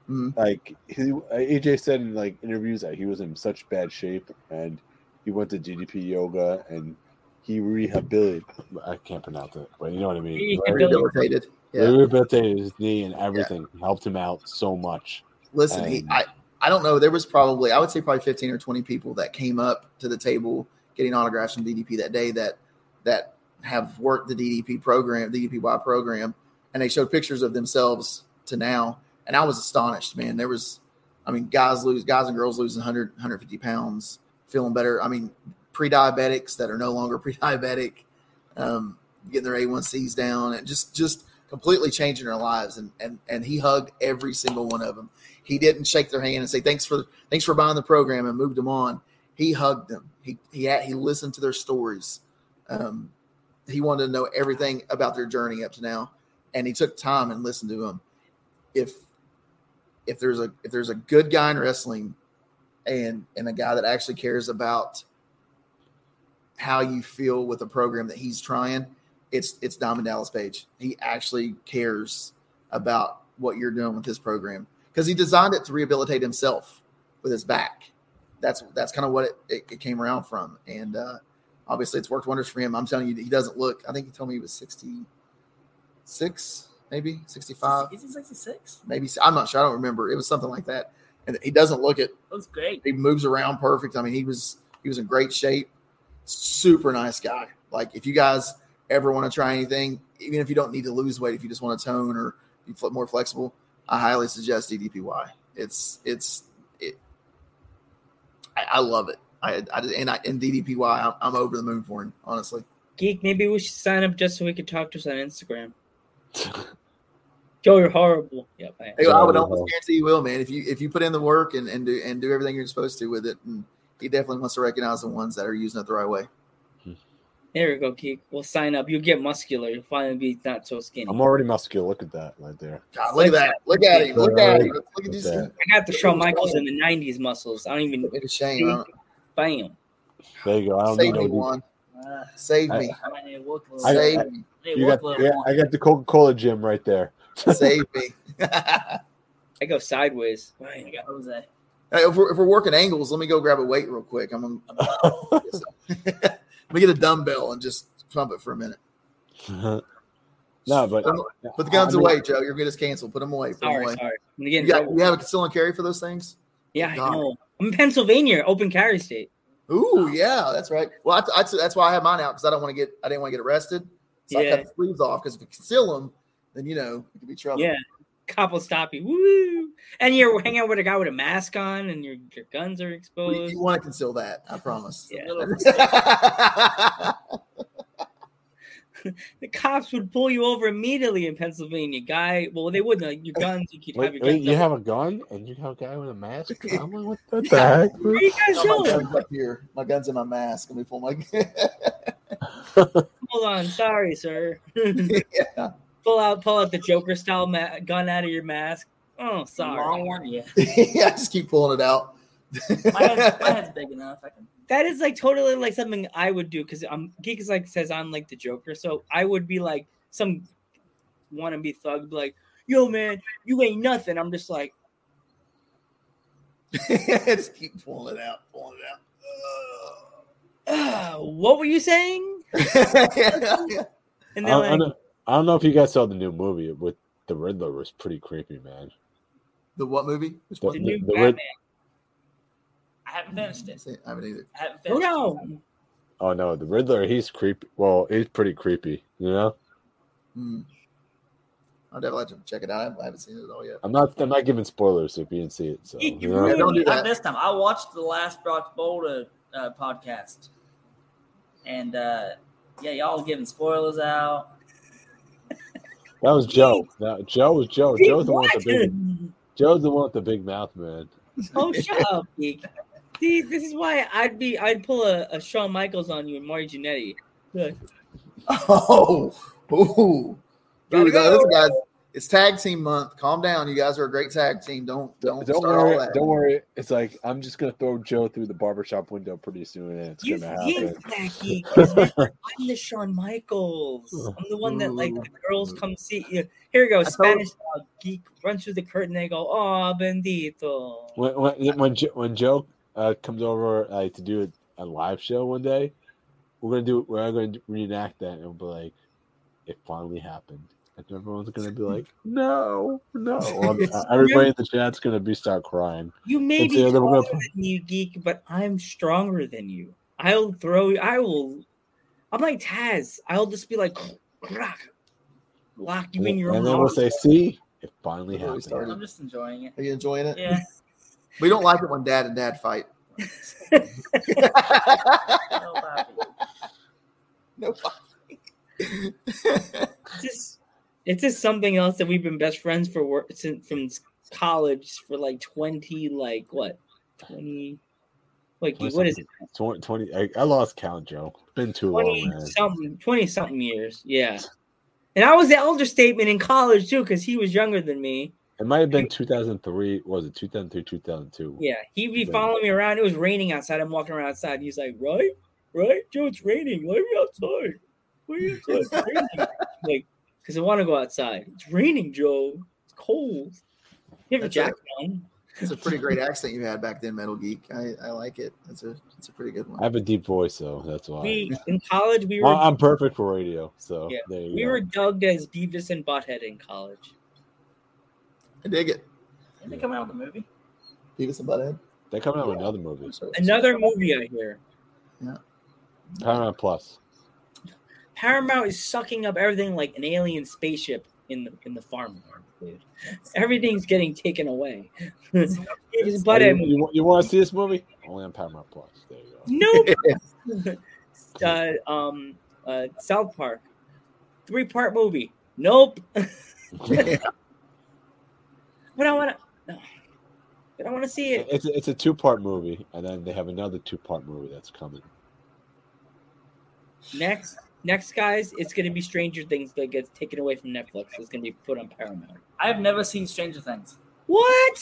Mhm. Like he, AJ said in like interviews that he was in such bad shape, and he went to DDP yoga and he rehabilitated. I can't pronounce it, but you know what I mean. right? Rehabilitated. Yeah. Rehabilitated his knee and everything. Helped him out so much. Listen, he, I I don't know. There was probably I would say probably fifteen or twenty people that came up to the table getting autographs from DDP that day that that have worked the DDP program, the DDPY program, and they showed pictures of themselves to now, and I was astonished, man. There was, I mean, guys lose, guys and girls losing 100, 150 pounds, feeling better. I mean, pre-diabetics that are no longer (laughs) pre-diabetic, um, getting their A1Cs down, and just just completely changing their lives. And and and he hugged every single one of them. He didn't shake their hand and say thanks for thanks for buying the program and moved them on. He hugged them. He he had, he listened to their stories. Um, he wanted to know everything about their journey up to now, and he took time and listened to them. If if there's a if there's a good guy in wrestling, and and a guy that actually cares about how you feel with a program that he's trying, it's it's Diamond Dallas Page. He actually cares about what you're doing with his program because he designed it to rehabilitate himself with his back. That's that's kind of what it, it, it came around from, and uh, obviously it's worked wonders for him. I'm telling you, he doesn't look. I think he told me he was 66, maybe 65, Is he 66? maybe. I'm not sure. I don't remember. It was something like that, and he doesn't look it. Looks great. He moves around perfect. I mean, he was he was in great shape. Super nice guy. Like if you guys ever want to try anything, even if you don't need to lose weight, if you just want to tone or be more flexible, I highly suggest DDPY. It's it's it. I, I love it. I, I and I and DDPY. I'm, I'm over the moon for him. Honestly. Geek, maybe we should sign up just so we could talk to us on Instagram. (laughs) Joe, you're horrible. Yep, I am. Hey, I would almost guarantee you will, man. If you if you put in the work and, and do and do everything you're supposed to with it, and he definitely wants to recognize the ones that are using it the right way. There we go, Geek. We'll sign up. You'll get muscular. You'll finally be not so skinny. I'm already muscular. Look at that right there. God, look at that! Look at him! Look at him! Look at these. Look at I got the Shawn Michaels in the '90s muscles. I don't even. It's a shame. huh? Bam. There you go. I don't Save need me no. one. Uh, Save I- me. I might need to work a. I- Save I- me. I You got, yeah. I got the Coca Cola gym right there. Save (laughs) me. (laughs) I go sideways. I got Jose. Hey, if, we're, if we're working angles, let me go grab a weight real quick. I'm, I'm (laughs) let me get a dumbbell and just pump it for a minute. Uh-huh. no, but Put, put the guns I mean- away, Joe. Your good is canceled. Put them away. Put them away. sorry. I'm You, got, you have a conceal and carry for those things? Yeah, I know. I'm in Pennsylvania, open carry state. Ooh, yeah, that's right. Well, I, I, that's why I have mine out because I don't want to get I didn't want to get arrested. So I Yeah. cut the sleeves off because if you conceal them, then you know it could be trouble. Yeah. Cop will stop you. Woo! And you're hanging out with a guy with a mask on and your, your guns are exposed. you want to conceal that, I promise. Yeah. (laughs) (laughs) The cops would pull you over immediately in Pennsylvania. Guy, well, they wouldn't. Like, your (laughs) guns, you could have your wait, guns. you up. have a gun and you have a guy with a mask? I'm like, what the heck? Where are you guys No, my going? gun's up here. My gun's in my mask. Let me pull my. Hold on. Sorry, sir. yeah. Pull out pull out the Joker style ma- gun out of your mask. Oh, sorry. Long one, yeah. (laughs) yeah, I just keep pulling it out. My head's, my head's (laughs) big enough. I can. That is like totally like something I would do because I'm Geek is like says I'm like the Joker, so I would be like some wannabe thug, be like, "Yo, man, you ain't nothing." I'm just like, (laughs) just keep pulling it out, pulling it "Ah, (sighs) "What were you saying?" out. And I, they're like, don't, I don't know if you guys saw the new movie with the Riddler. was pretty creepy, man. the what movie? Which The, "The one? new the, the Batman." Rid- I haven't finished it. I haven't either. I haven't Oh finished no! oh no, the Riddler. He's creepy. Well, he's pretty creepy. You know. Hmm. I'll definitely have to check it out. I haven't- seen it at all yet. I'm not. I'm not giving spoilers if you didn't see it. So You- you you know? Yeah, don't do that. this time. I watched the last Brock Boulder uh, podcast, and uh, yeah, y'all giving spoilers out. That was Joe. That, Joe was Joe. Geek, Joe's the one with the what? big. Joe's the one with the big mouth, man. Oh, shut up, Geek. See, this is why I'd be I'd pull a, a Shawn Michaels on you and Marty Jannetty. Like, (laughs) Oh, ooh. Gotta Dude, go. listen, guys, it's tag team month. Calm down. You guys are a great tag team. Don't don't, Don't start worry. all that. Don't worry. It's like I'm just gonna throw Joe through the barbershop window pretty soon, and it's You gonna think happen. that geek? 'cause I'm the Shawn Michaels. I'm the one that like the girls come see. You. Here we go. told- Spanish dog geek runs through the curtain. They go, "Oh, bendito." When when when Joe, when Joe uh, comes over like to do a, a live show one day, we're gonna do we're gonna reenact that, and we'll be like, "It finally happened," and everyone's gonna be like, "No, no." (laughs) Well, uh, everybody in the chat's gonna be start crying. You may It's be the other one. taller than you, geek, but I'm stronger than you. I'll throw you. I will. I'm like Taz. I'll just be like, crack, lock you in your and own. then we'll say, "See, it finally That's happened." started. I'm just enjoying it. Are you enjoying it? Yeah. (laughs) We don't like it when dad and dad fight. (laughs) No, Bobby. no. It's just, it's just something else that we've been best friends for work since from college for like 20, like what, 20, like what is it, 20, 20 I, I lost count, Joe. Been too long, 20 man. something, 20 something years. Yeah. And I was the elder statement in college too, because he was younger than me. It might have been 2003. Was it 2003, 2002? Yeah, he'd be following me around. It was raining outside. I'm walking around outside. He's like, right, right, Joe, it's raining. Why are me outside. Let me outside. It's raining. (laughs) like, because I want to go outside. It's raining, Joe. It's cold. You have a jacket on. It's a pretty great accent you had back then, Metal Geek. I, I like it. It's a it's a pretty good one. I have a deep voice, though. That's why. We in college we were I- I'm perfect for radio. So yeah, there you we go. were dubbed as Beavis and Butthead in college. I dig it. Didn't they come out with a movie? Beavis and Butthead. They're coming out with another movie. Another movie I hear. Yeah. Paramount Plus. Paramount is sucking up everything like an alien spaceship in the in the farm. Dude. Everything's getting taken away. Beavis and Oh, you, you, you want to see this movie? Only on Paramount Plus. There you go. Nope. (laughs) (laughs) uh, um, uh, South Park, three part movie. Nope. (laughs) but I want to. No. But I want to see it. It's a, it's a two part movie, and then they have another two part movie that's coming. Next, next, guys, it's going to be Stranger Things that gets taken away from Netflix. It's going to be put on Paramount. I've never seen Stranger Things. What?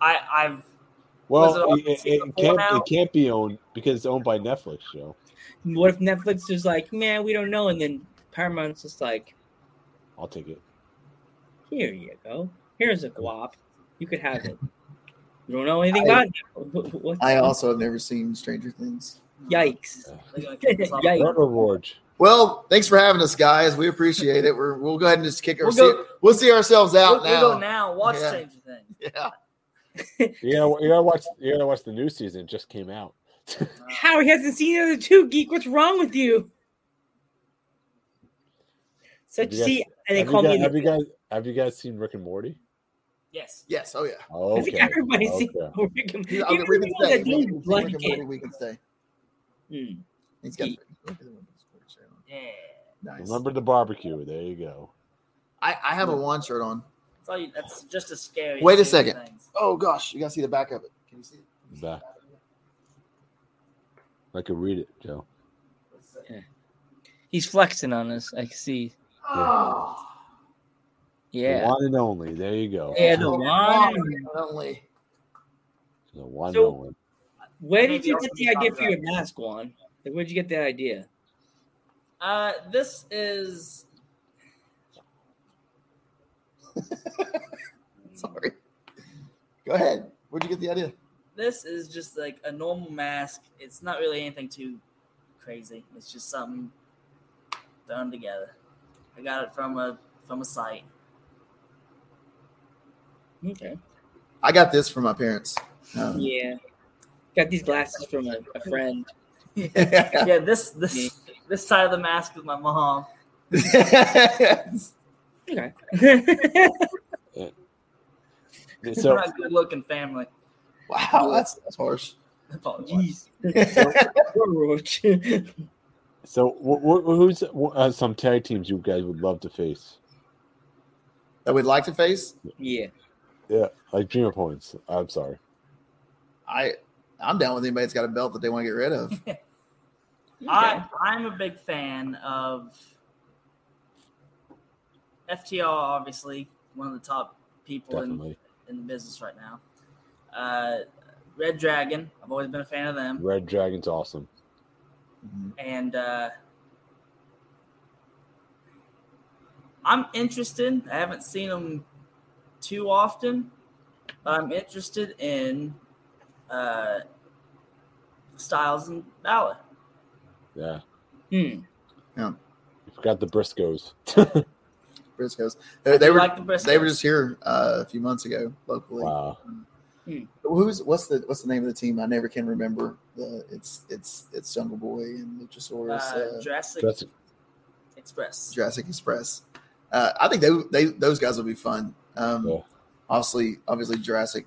I I've Well, it it, it, season it four can't it can't be owned because it's owned by Netflix. Joe, What if Netflix is like, man, we don't know, and then Paramount's just like, I'll take it. here you go. Here's a guap. You could have it. You don't know anything I- about it. What- I also have never seen Stranger Things. Yikes. they're gonna kick us off. Yikes. Murder Forge. Well, thanks for having us, guys. We appreciate it. We're we'll go ahead and just kick our We'll see, go- we'll see ourselves out We'll, we'll go now. now. Watch Yeah. Stranger Things. (laughs) Yeah. You gotta you gotta watch you gotta watch the new season. It just came out. (laughs) How he hasn't seen the other two, geek. What's wrong with you? Such Have you guys- see, and they call you me. have you guys have you guys seen Rick and Morty? Yes. Yes. Oh yeah. Oh, I think okay. everybody's seen okay. Rick and- He's- Even Rick and the people stay. that We don't can- like Rick and it. Morty, we can stay. Hmm. He's got. Geek. Yeah. Nice. Remember the barbecue. There you go. I, I have a one shirt on. That's all you. That's just a scary. Wait a second. Things. Oh gosh, you gotta see the back of it. Can you see it? Back. I could read it, Joe. He's flexing on us. I can see. Oh, The Yeah. one and only. There you go. Yeah, the one. Only. The one So- and only. Where did you get the idea for your mask, Juan? Like, where'd you get that idea? Uh, this is (laughs) Sorry. Go ahead. Where'd you get the idea? this is just like a normal mask. It's not really anything too crazy. It's just something done together. I got it from a from a site. Okay. I got this from my parents. Um, Yeah. Got these glasses from a, a friend. Yeah, this this this side of the mask is my mom. Okay. We're So not a good looking family. wow, that's that's harsh. Apologize. Jeez. (laughs) so wh- wh- who's uh, some tag teams you guys would love to face? That we'd like to face. yeah. Yeah, like Dreamer Points. I'm sorry. I I'm down with anybody that's got a belt that they want to get rid of. (laughs) (laughs) I I'm a big fan of FTR. Obviously, one of the top people in, in the business right now. Uh, Red Dragon. I've always been a fan of them. Red Dragon's awesome. and uh, I'm interested. I haven't seen them too often, but I'm interested in uh, Styles and Balor. Yeah. Hmm. Yeah. You forgot the Briscoes. (laughs) Briscoes. They, they were like the Briscoes. they were just here uh, a few months ago locally. wow. Who's what's the what's the name of the team? I never can remember. The it's it's it's Jungle Boy and Luchasaurus. Uh, Uh, Jurassic That's Express. Jurassic Express. Uh, I think they, they those guys will be fun. Um, Yeah. Obviously, obviously Jurassic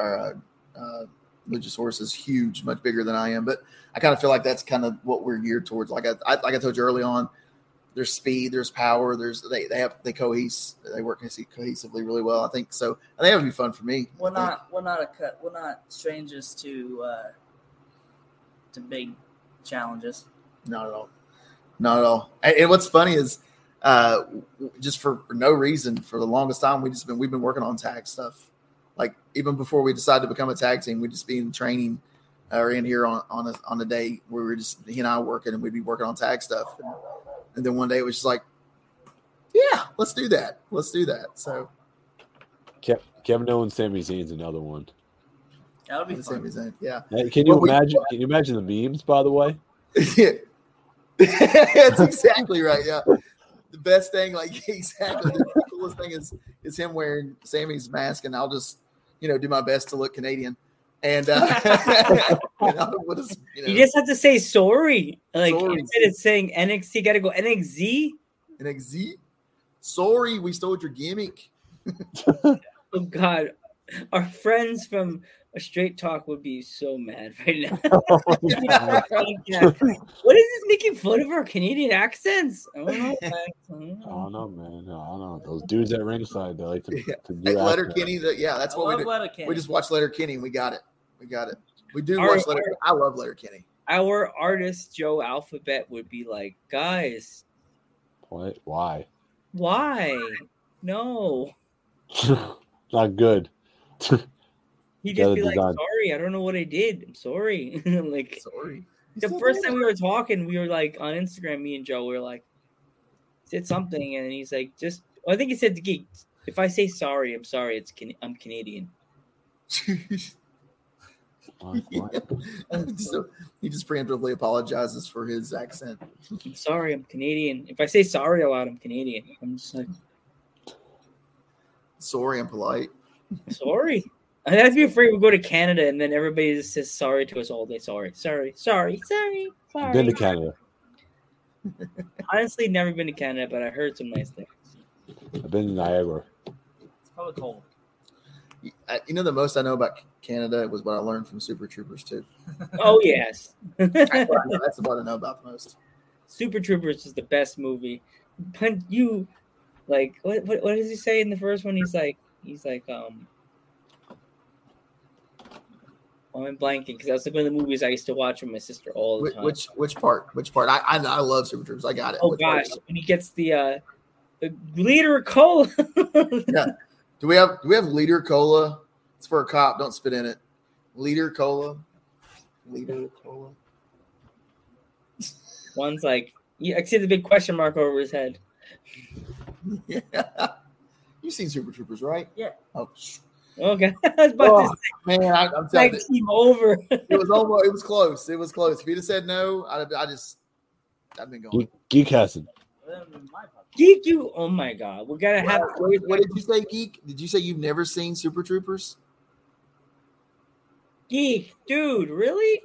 uh, uh, Luchasaurus is huge, much bigger than I am. But I kind of feel like that's kind of what we're geared towards. Like I, I like I told you early on, there's speed, there's power, there's they they have they cohese, they work cohesively really well. I think so. I think it would be fun for me. We're not we're not a cut. We're not strangers to uh, to big challenges. Not at all. Not at all. And, what's funny is uh, just for, for no reason. For the longest time, we just been we've been working on tag stuff. Like even before we decided to become a tag team, we'd just be in training uh, or in here on on a, on a day where we were just he and I working, and we'd be working on tag stuff. And, and then one day it was just like, yeah, let's do that. Let's do that. So Kevin Owens, Sami Zayn's another one. That would be Sami fun. Zayn, yeah. Hey, Can you Well, we- imagine? Can you imagine the memes? By the way, yeah. (laughs) That's exactly right. Yeah. The best thing, like (laughs) exactly the coolest thing is is him wearing Sami's mask, and I'll just, you know, do my best to look Canadian. And uh (laughs) (laughs) and I'll you know, You just have to say sorry. Like Sorry. instead of saying NXT, you gotta go NXZ. NXZ. Sorry, we stole your gimmick. (laughs) Oh God, our friends from a straight talk would be so mad (laughs) right now. (laughs) Oh, (laughs) what is this making fun of our Canadian accents? I don't know. guys. I don't know. man. I don't know. Those dudes at ringside, they like to, Yeah. to do Hey, Letter. Kenny, the, yeah, that's I what we love do. We just watched Letterkenny and we got it. We got it. We do Our- watch Letter I love Letterkenny. Our artist Joe Alphabet would be like, guys, What? Why? why? No. Not good. He'd just be like, design. sorry, I don't know what I did. I'm sorry. (laughs) like Sorry. the first time we were talking, we were like on Instagram, me and Joe, we were like, said something, and he's like, just, I think he said to geek, if I say sorry, I'm sorry, it's Can- I'm Canadian. (laughs) (laughs) so he just preemptively apologizes for his accent. I'm sorry, I'm Canadian. If I say sorry a lot, I'm Canadian. I'm just like, Sorry, I'm polite. sorry. I'd have to be afraid we go to Canada and then everybody just says sorry to us all day. Sorry, sorry, sorry, sorry, sorry. Been to Canada. (laughs) Honestly, never been to Canada, but I heard some nice things. I've been to Niagara. It's probably cold. I- You know, the most I know about Canada was what I learned from Super Troopers too. (laughs) Oh yes, That's, what I know. (laughs) That's what I know about the most. Super Troopers is the best movie. But you, like, what, what what does he say in the first one? He's like, he's like, um, oh, I'm blanking because that's like one of the movies I used to watch with my sister all the Which time. which, which part? Which part? I, I I love Super Troopers. I got it. oh Which gosh, is when he gets the uh, the leader cola. (laughs) Yeah. Do we have do we have Leader Cola? It's for a cop. Don't spit in it. Leader Cola. Leader Cola. One's like, yeah, I see the big question mark over his head. (laughs) Yeah. You've seen Super Troopers, right? Yeah. Oh, sh- Okay, (laughs) I was about oh, to man, I, I'm say telling tag you, team over. (laughs) it was almost. It was close. It was close. If you'd have said no, I'd have, I just I've been going. Geek, Geek Hassan. Geek, you! Oh my god, we gotta have. What, what- what did you say, Geek? Did you say you've never seen Super Troopers? Geek, dude, really?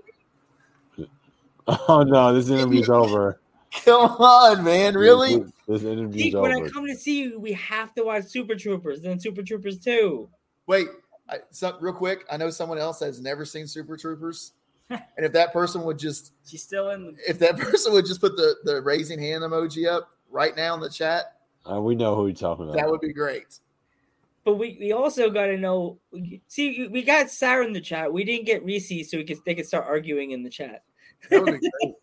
Oh no, this interview's (laughs) over. Come on, man. Really? This interview's Geek, when I come to see you, we have to watch Super Troopers, then Super Troopers Two. Wait, I, so, real quick. I know someone else has never seen Super Troopers, (laughs) and if that person would just, She's still in. if that (laughs) person would just put the the raising hand emoji up right now in the chat, Uh, we know who you're talking about. that would be great. But we, we also got to know. See, we got Sarah in the chat. We didn't get Reese, so we could they could start arguing in the chat. That would be (laughs) great.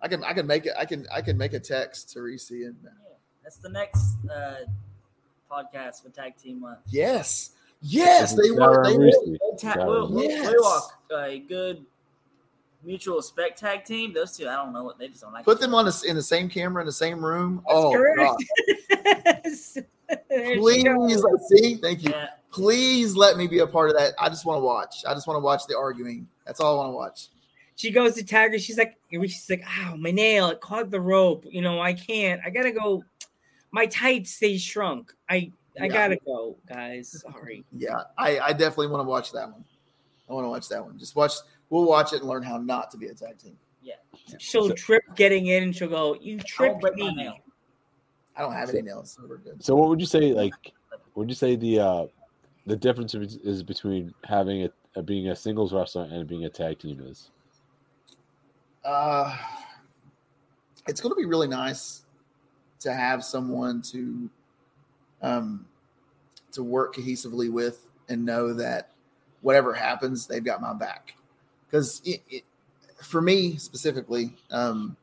I can I can make it. I can I can make a text to Reese and That's the next uh, podcast for Tag Team Month. yes, yes, they were. They were. Reese. Ta- we'll, we'll, Yes. we'll walk a good mutual respect tag team. Those two, I don't know what they just don't like. Put them on a, in the same camera in the same room. oh. God! (laughs) There Please, goes. see, thank you. Yeah, Please let me be a part of that. I just want to watch. I just want to watch the arguing. That's all I want to watch. She goes to tag her. She's like, she's like, oh, my nail, it caught the rope. You know, I can't. I gotta go. My tights they shrunk. I I Yeah. gotta go, guys. Sorry. Yeah, I, I definitely want to watch that one. I want to watch that one. Just watch. We'll watch it and learn how not to be a tag team. Yeah. She'll trip getting in, and she'll go, "You I tripped won't break my me." nail. I don't have any nails, so we're good. So what would you say? Like, would you say the uh, the difference is is between having a, a being a singles wrestler and being a tag team is? Uh, it's going to be really nice to have someone to um to work cohesively with and know that whatever happens, they've got my back. Because it, it, for me specifically, um,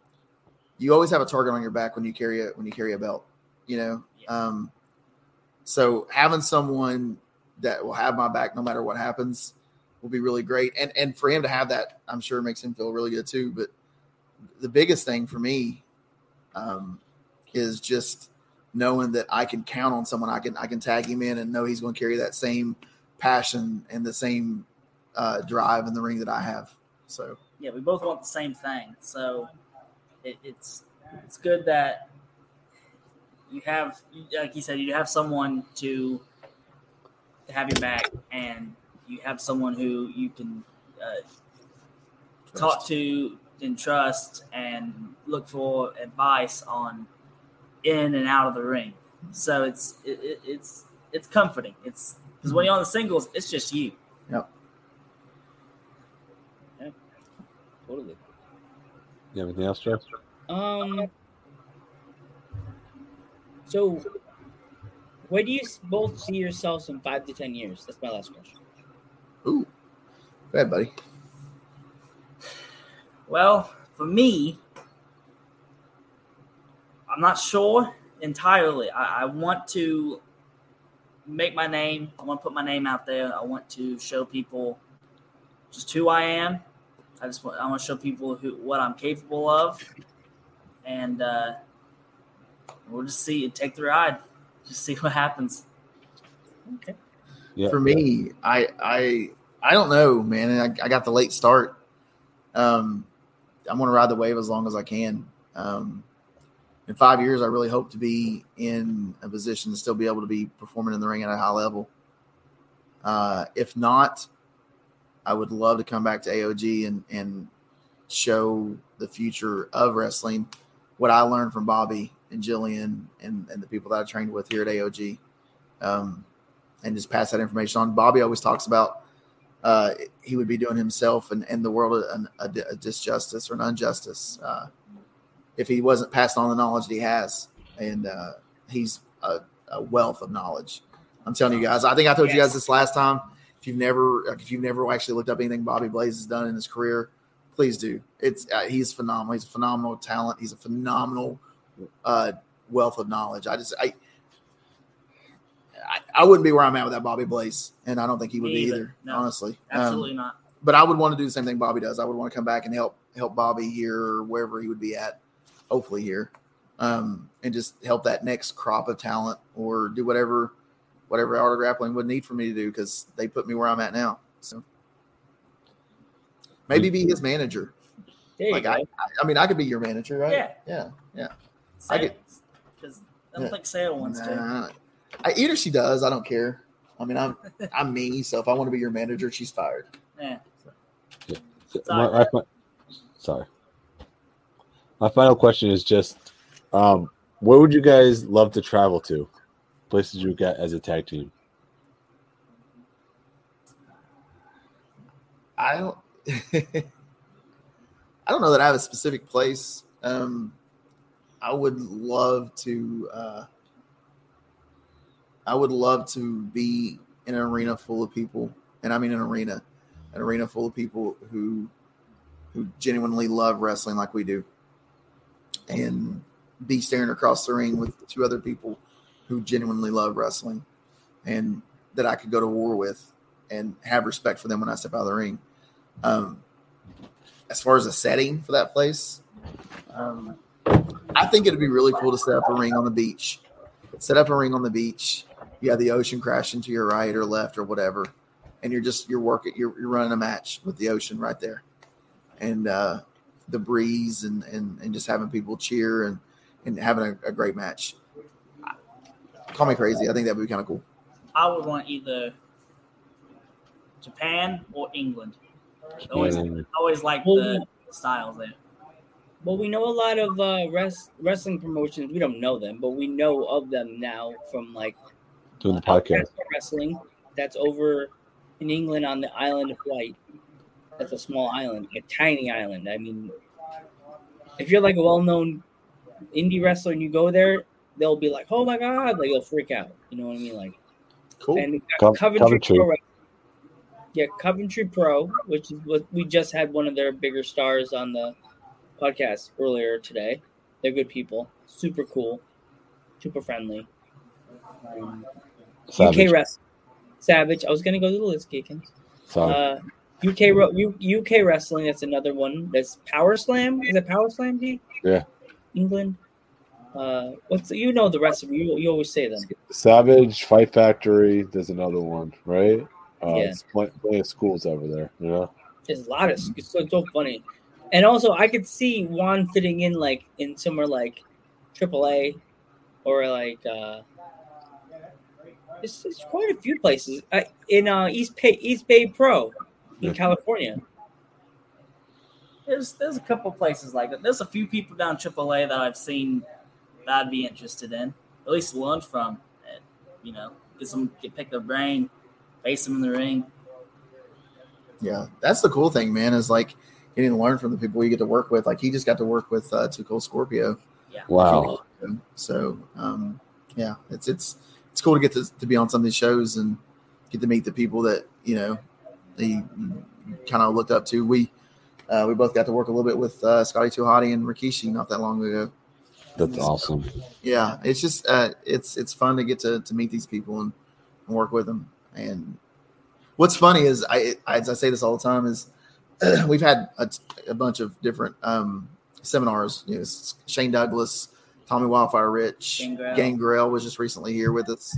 you always have a target on your back when you carry a when you carry a belt. you know. Um, so having someone that will have my back no matter what happens will be really great. And and for him to have that, I'm sure makes him feel really good too. But the biggest thing for me um, is just knowing that I can count on someone. I can I can tag him in and know he's going to carry that same passion and the same uh, drive in the ring that I have. So yeah, we both want the same thing. So it, it's it's good that you have, like you said, you have someone to to have your back, and you have someone who you can uh, talk to and trust, and look for advice on in and out of the ring. So it's it, it, it's it's comforting. It's because when you're on the singles, it's just you. Yep. Yeah, totally. You have anything else, Joe? Um. So, where do you both see yourselves in five to ten years? That's my last question. Ooh, go ahead, buddy. Well, for me, I'm not sure entirely. I, I want to make my name. I want to put my name out there. I want to show people just who I am. I just want, I want to show people who what I'm capable of, and uh, we'll just see. Take the ride. Just see what happens. Okay. Yeah. for me, I I I don't know, man. I, I got the late start. Um, I'm going to ride the wave as long as I can. Um, in five years, I really hope to be in a position to still be able to be performing in the ring at a high level. Uh, if not, I would love to come back to AOG and and show the future of wrestling, what I learned from Bobby and Jillian and, and the people that I trained with here at AOG. Um, and just pass that information on. Bobby always talks about uh, he would be doing himself and, and the world a, a, a disjustice or an injustice uh, if he wasn't passing on the knowledge that he has. And uh, he's a, a wealth of knowledge. I'm telling you guys. I think I told you guys this last time. If you've never, if you've never actually looked up anything Bobby Blaze has done in his career, please do. It's uh, he's phenomenal. He's a phenomenal talent. He's a phenomenal uh, wealth of knowledge. I just I I, I wouldn't be where I'm at without Bobby Blaze, and I don't think he would Me be either. either. No, honestly, Absolutely Um, not. But I would want to do the same thing Bobby does. I would want to come back and help help Bobby here or wherever he would be at, hopefully here, um, and just help that next crop of talent or do whatever whatever art of grappling would need for me to do because they put me where I'm at now. So maybe be his manager. Like. I, I, I mean, I could be your manager, right? Yeah. yeah, yeah. I get- Because I don't Yeah. think Sale wants to. I, either she does. I don't care. I mean, I'm (laughs) I'm me. So if I want to be your manager, she's fired. Yeah. So Sorry. my- my- sorry. My final question is just, um, where would you guys love to travel to? Places you got as a tag team. I don't. (laughs) I don't know that I have a specific place. Um, I would love to. Uh, I would love to be in an arena full of people, and I mean an arena, an arena full of people who, who genuinely love wrestling like we do, and be staring across the ring with two other people who genuinely love wrestling, and that I could go to war with, and have respect for them when I step out of the ring. Um, as far as a setting for that place, um, I think it'd be really cool to set up a ring on the beach. Set up a ring on the beach. You have the ocean crashing to your right or left or whatever, and you're just you're working you're, you're running a match with the ocean right there, and uh, the breeze and, and and just having people cheer and and having a, a great match. Call me crazy. I think that would be kind of cool. I would want either Japan or England. I always, Japan. always like Well, the styles there. Well, we know a lot of uh, res- wrestling promotions. We don't know them, but we know of them now from like Doing the podcast. wrestling. That's over in England on the island of Wight. That's a small island, a tiny island. I mean, if you're like a well-known indie wrestler and you go there, they'll be like, "Oh my god!" Like they'll freak out. You know what I mean? Like, Cool. and Co- Coventry, Coventry. Pro. Yeah, Coventry Pro, which is what we just had one of their bigger stars on the podcast earlier today. They're good people, super cool. super friendly. Um, Savage. UK Wrestling. Savage. I was gonna go to the list, Geekins. Sorry. Uh, UK UK Wrestling. That's another one. That's Power Slam. Is it Power Slam? G? Yeah. England. Uh, what's the, you know the rest of. You you always say them. Savage, Fight Factory. There's another one, right? Uh, Yeah. It's plenty, plenty of schools over there. You know. There's a lot of it's so, so funny, and also I could see Juan fitting in like in somewhere like AAA or like uh, it's, it's quite a few places uh, in uh, East Bay East Bay Pro in California. There's there's a couple places like that. There's a few people down AAA that I've seen that I'd be interested in. At least learn from. And, you know, get some get pick their brain, face them in the ring. Yeah, that's the cool thing, man. Is like getting to learn from the people you get to work with. Like he just got to work with uh, 2 Cold Scorpio. Wow. So um, yeah, it's it's it's cool to get to, to be on some of these shows and get to meet the people that you know they kind of looked up to. We uh, we both got to work a little bit with uh, Scotty 2 Hotty and Rikishi not that long ago. That's awesome. Yeah, it's just uh, it's it's fun to get to, to meet these people and, and work with them. And what's funny is I as I say this all the time is (clears throat) we've had a, a bunch of different um, seminars. You know, Shane Douglas, Tommy Wildfire Rich, Gangrel. Gangrel was just recently here with us.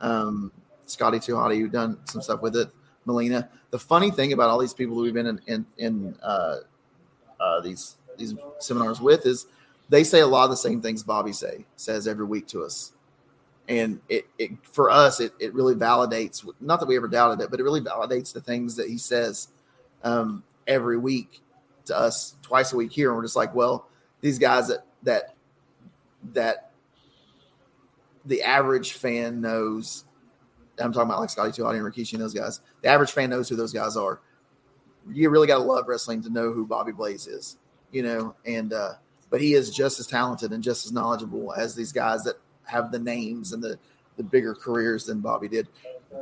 Um, Scotty 2 Hotty, who done some stuff with it. Melina. The funny thing about all these people that we've been in in, in uh, uh, these these seminars with is they say a lot of the same things Bobby say says every week to us, and it, it for us it, it really validates not that we ever doubted it, but it really validates the things that he says um, every week to us twice a week here, and we're just like, well, these guys that that that the average fan knows. I'm talking about like Scotty 2 Hotty and Rikishi and those guys. The average fan knows who those guys are. You really got to love wrestling to know who Bobby Blaze is, you know. And uh, but he is just as talented and just as knowledgeable as these guys that have the names and the the bigger careers than Bobby did.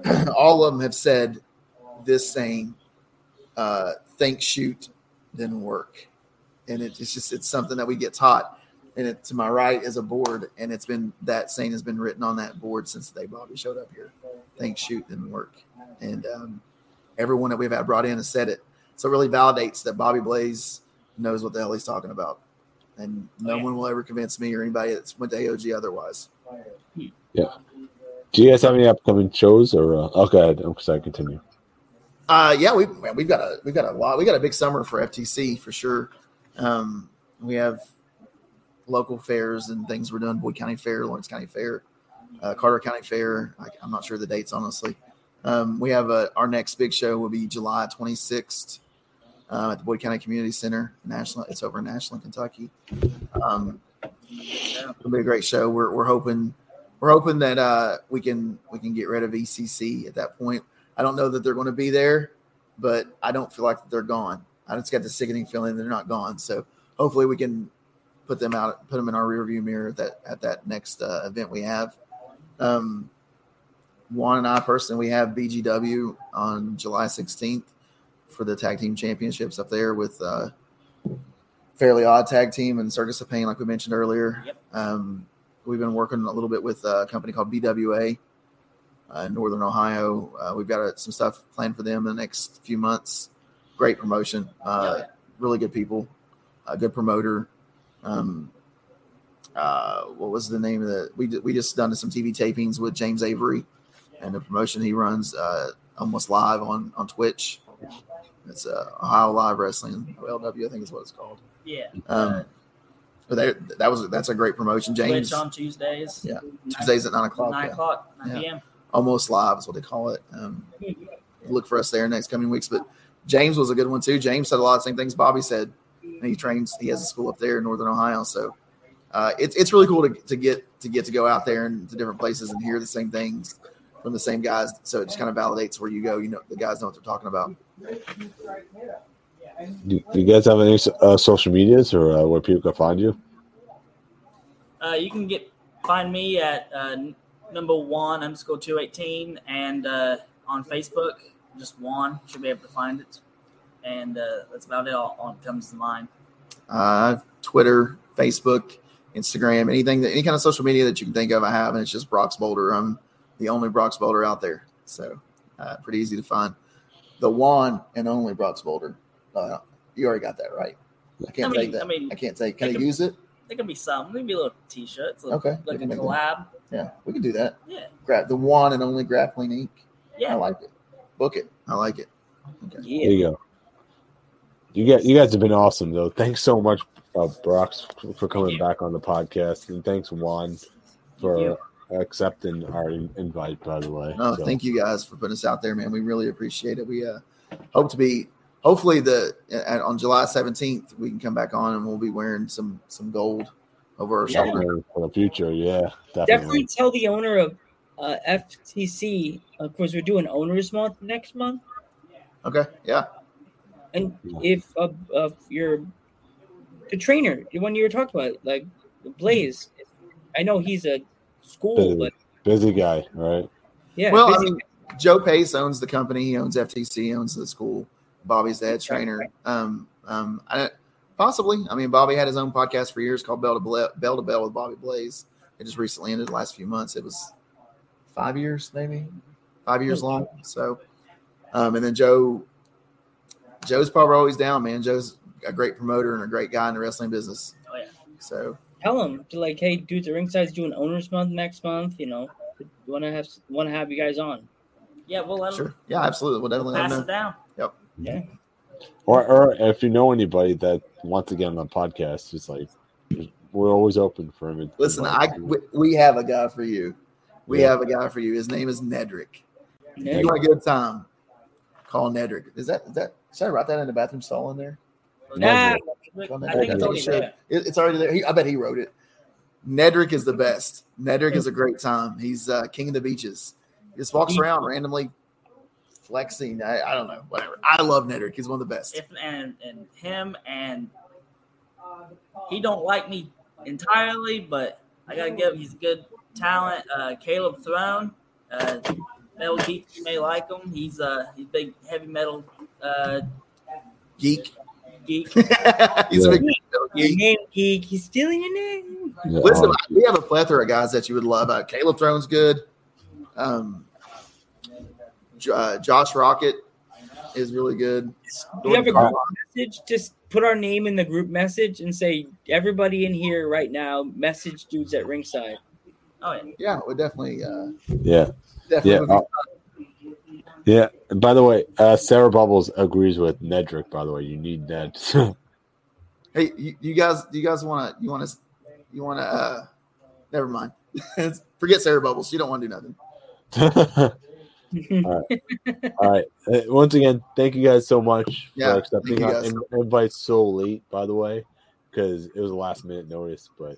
(clears throat) All of them have said this saying, uh, "Think, shoot, then work," and it, it's just it's something that we get taught. And it, to my right is a board, and it's been that saying has been written on that board since the day Bobby showed up here. Think, shoot, then work, and um, everyone that we've had brought in has said it. So it really validates that Bobby Blaze knows what the hell he's talking about, and no one will ever convince me or anybody that's went to AOG otherwise. Yeah. Do you guys have any upcoming shows or? Uh, oh, go ahead. I'm sorry. Continue. Uh, yeah, we man, we've got a we've got a lot. We got a big summer for FTC for sure. Um, we have local fairs and things we're doing. Boyd County Fair, Lawrence County Fair, uh, Carter County Fair. I, I'm not sure the dates honestly. Um, we have a, our next big show will be July 26th uh, at the Boyd County Community Center, National. It's over in Ashland, Kentucky. Um, it'll be a great show. We're, we're hoping we're hoping that uh, we can we can get rid of ECC at that point. I don't know that they're going to be there, but I don't feel like they're gone. I just got the sickening feeling they're not gone. So hopefully we can put them out, put them in our rearview mirror at that at that next uh, event we have. Um, Juan and I personally, we have BGW on July 16th for the tag team championships up there with uh, Fairly Odd Tag Team and Circus of Pain, like we mentioned earlier. Um, we've been working a little bit with a company called BWA uh, in Northern Ohio. Uh, we've got uh, some stuff planned for them in the next few months. Great promotion, uh, really good people, a good promoter. Um, uh, what was the name of the? We we just done some TV tapings with James Avery, and the promotion he runs uh, almost live on on Twitch. It's uh, Ohio Live Wrestling, OLW, I think is what it's called. Yeah. Um, but that that was that's a great promotion. James, Twitch on Tuesdays. yeah, Tuesdays at nine o'clock. Nine yeah. o'clock, nine Yeah. p.m. almost live is what they call it. Um, look for us there next coming weeks. But James was a good one too. James said a lot of the same things Bobby said. And he trains. He has a school up there in Northern Ohio. So uh, it's it's really cool to, to get to get to go out there and to different places and hear the same things from the same guys. So it just kind of validates where you go. You know, the guys know what they're talking about. Do, do you guys have any uh, social medias or uh, where people can find you? Uh, you can get find me at uh, number one underscore two eighteen and uh, on Facebook, just one should be able to find it, and uh, that's about it. All, all comes to mind. Uh, Twitter, Facebook, Instagram, anything that any kind of social media that you can think of, I have, and it's just Brock's Boulder. I'm the only Brock's Boulder out there, so uh, pretty easy to find. The one and only Brock's Boulder. Uh, you already got that right. I can't I mean- take that. I mean, I can't take. Can I it could- use it? There can be some. There Maybe a little t-shirts. Like, Okay, Like a can make that. collab. Yeah, we can do that. Yeah. Grab the one and only grappling Inc. Yeah. I like it. Book it. I like it. Okay. There you go. You guys, you guys have been awesome though. Thanks so much, uh, Brox, for coming back on the podcast, and thanks Juan for accepting our invite. By the way, No, So, thank you guys for putting us out there, man. We really appreciate it. We uh, hope to be hopefully the at, on July seventeenth we can come back on and we'll be wearing some some gold over our Yeah. shoulder. for the future. Yeah, definitely. Definitely tell the owner of uh, FTC. Of course, we're doing Owners Month next month, Okay, yeah, and if uh, uh, you're the trainer, the one you were talking about, like Blaze, I know he's a school, busy, but busy guy, right? yeah, well, I busy- mean, Joe Pace owns the company. He owns FTC. He owns the school. Bobby's the head trainer. Um, um, I, possibly. I mean, Bobby had his own podcast for years called Bell to Bell, Bell to Bell with Bobby Blaze. It just recently ended the last few months. It was five years, maybe five years long. So, um, and then Joe, Joe's probably always down, man. Joe's a great promoter and a great guy in the wrestling business. Oh yeah. So tell him to like, hey, dude, the ringside's doing Owners Month next month. You know, want to have want to have you guys on. Yeah, we'll let 'em sure, yeah, absolutely. We'll definitely let pass him it know. down. Yep. Yeah. Or, or if you know anybody that wants to get on the podcast, it's like we're always open for him. Listen, I we, we have a guy for you. We Yeah. have a guy for you. His name is Nedrick. If Nedrick. you want a good time, call Nedrick. Is that is that should I write that in the bathroom stall in there? Nah, I think it's already there. It's already there. He, I bet he wrote it. Nedrick is the best. Nedrick is a great time. He's uh, king of the beaches. He just walks around randomly flexing. I, I don't know, whatever. I love Nedrick. He's one of the best. If and and him and he don't like me entirely, but I gotta give him he's a good talent. Uh, Caleb Throne, uh, metal geek, you may like him. He's uh he's a big heavy metal uh, Geek. (laughs) geek. He's a big Your name geek. He's stealing your name. Yeah, Listen, uh, we have a plethora of guys that you would love. Uh, Caleb Throne's good. Um, J- uh, Josh Rocket is really good. Do you have a group message? Just put our name in the group message and say everybody in here right now. Message dudes at ringside. Oh yeah. Yeah, we definitely, uh, yeah, definitely. yeah, would be yeah. And by the way, uh, Sarah Bubbles agrees with Nedrick. By the way, you need Ned. (laughs) Hey, you, you guys, do you guys want to? You want to? You want to? uh Never mind. (laughs) Forget Sarah Bubbles. You don't want to do nothing. (laughs) All right. All right. Uh, once again, thank you guys so much Yeah, for accepting thank our invite so late, by the way, because it was a last minute notice. But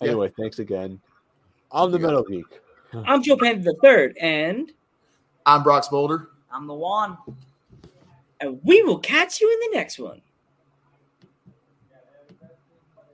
Yeah. anyway, thanks again. I'm the you. Metal Geek. I'm Joe Panther the third, and I'm Brock's Boulder. I'm the one. and we will catch you in the next one.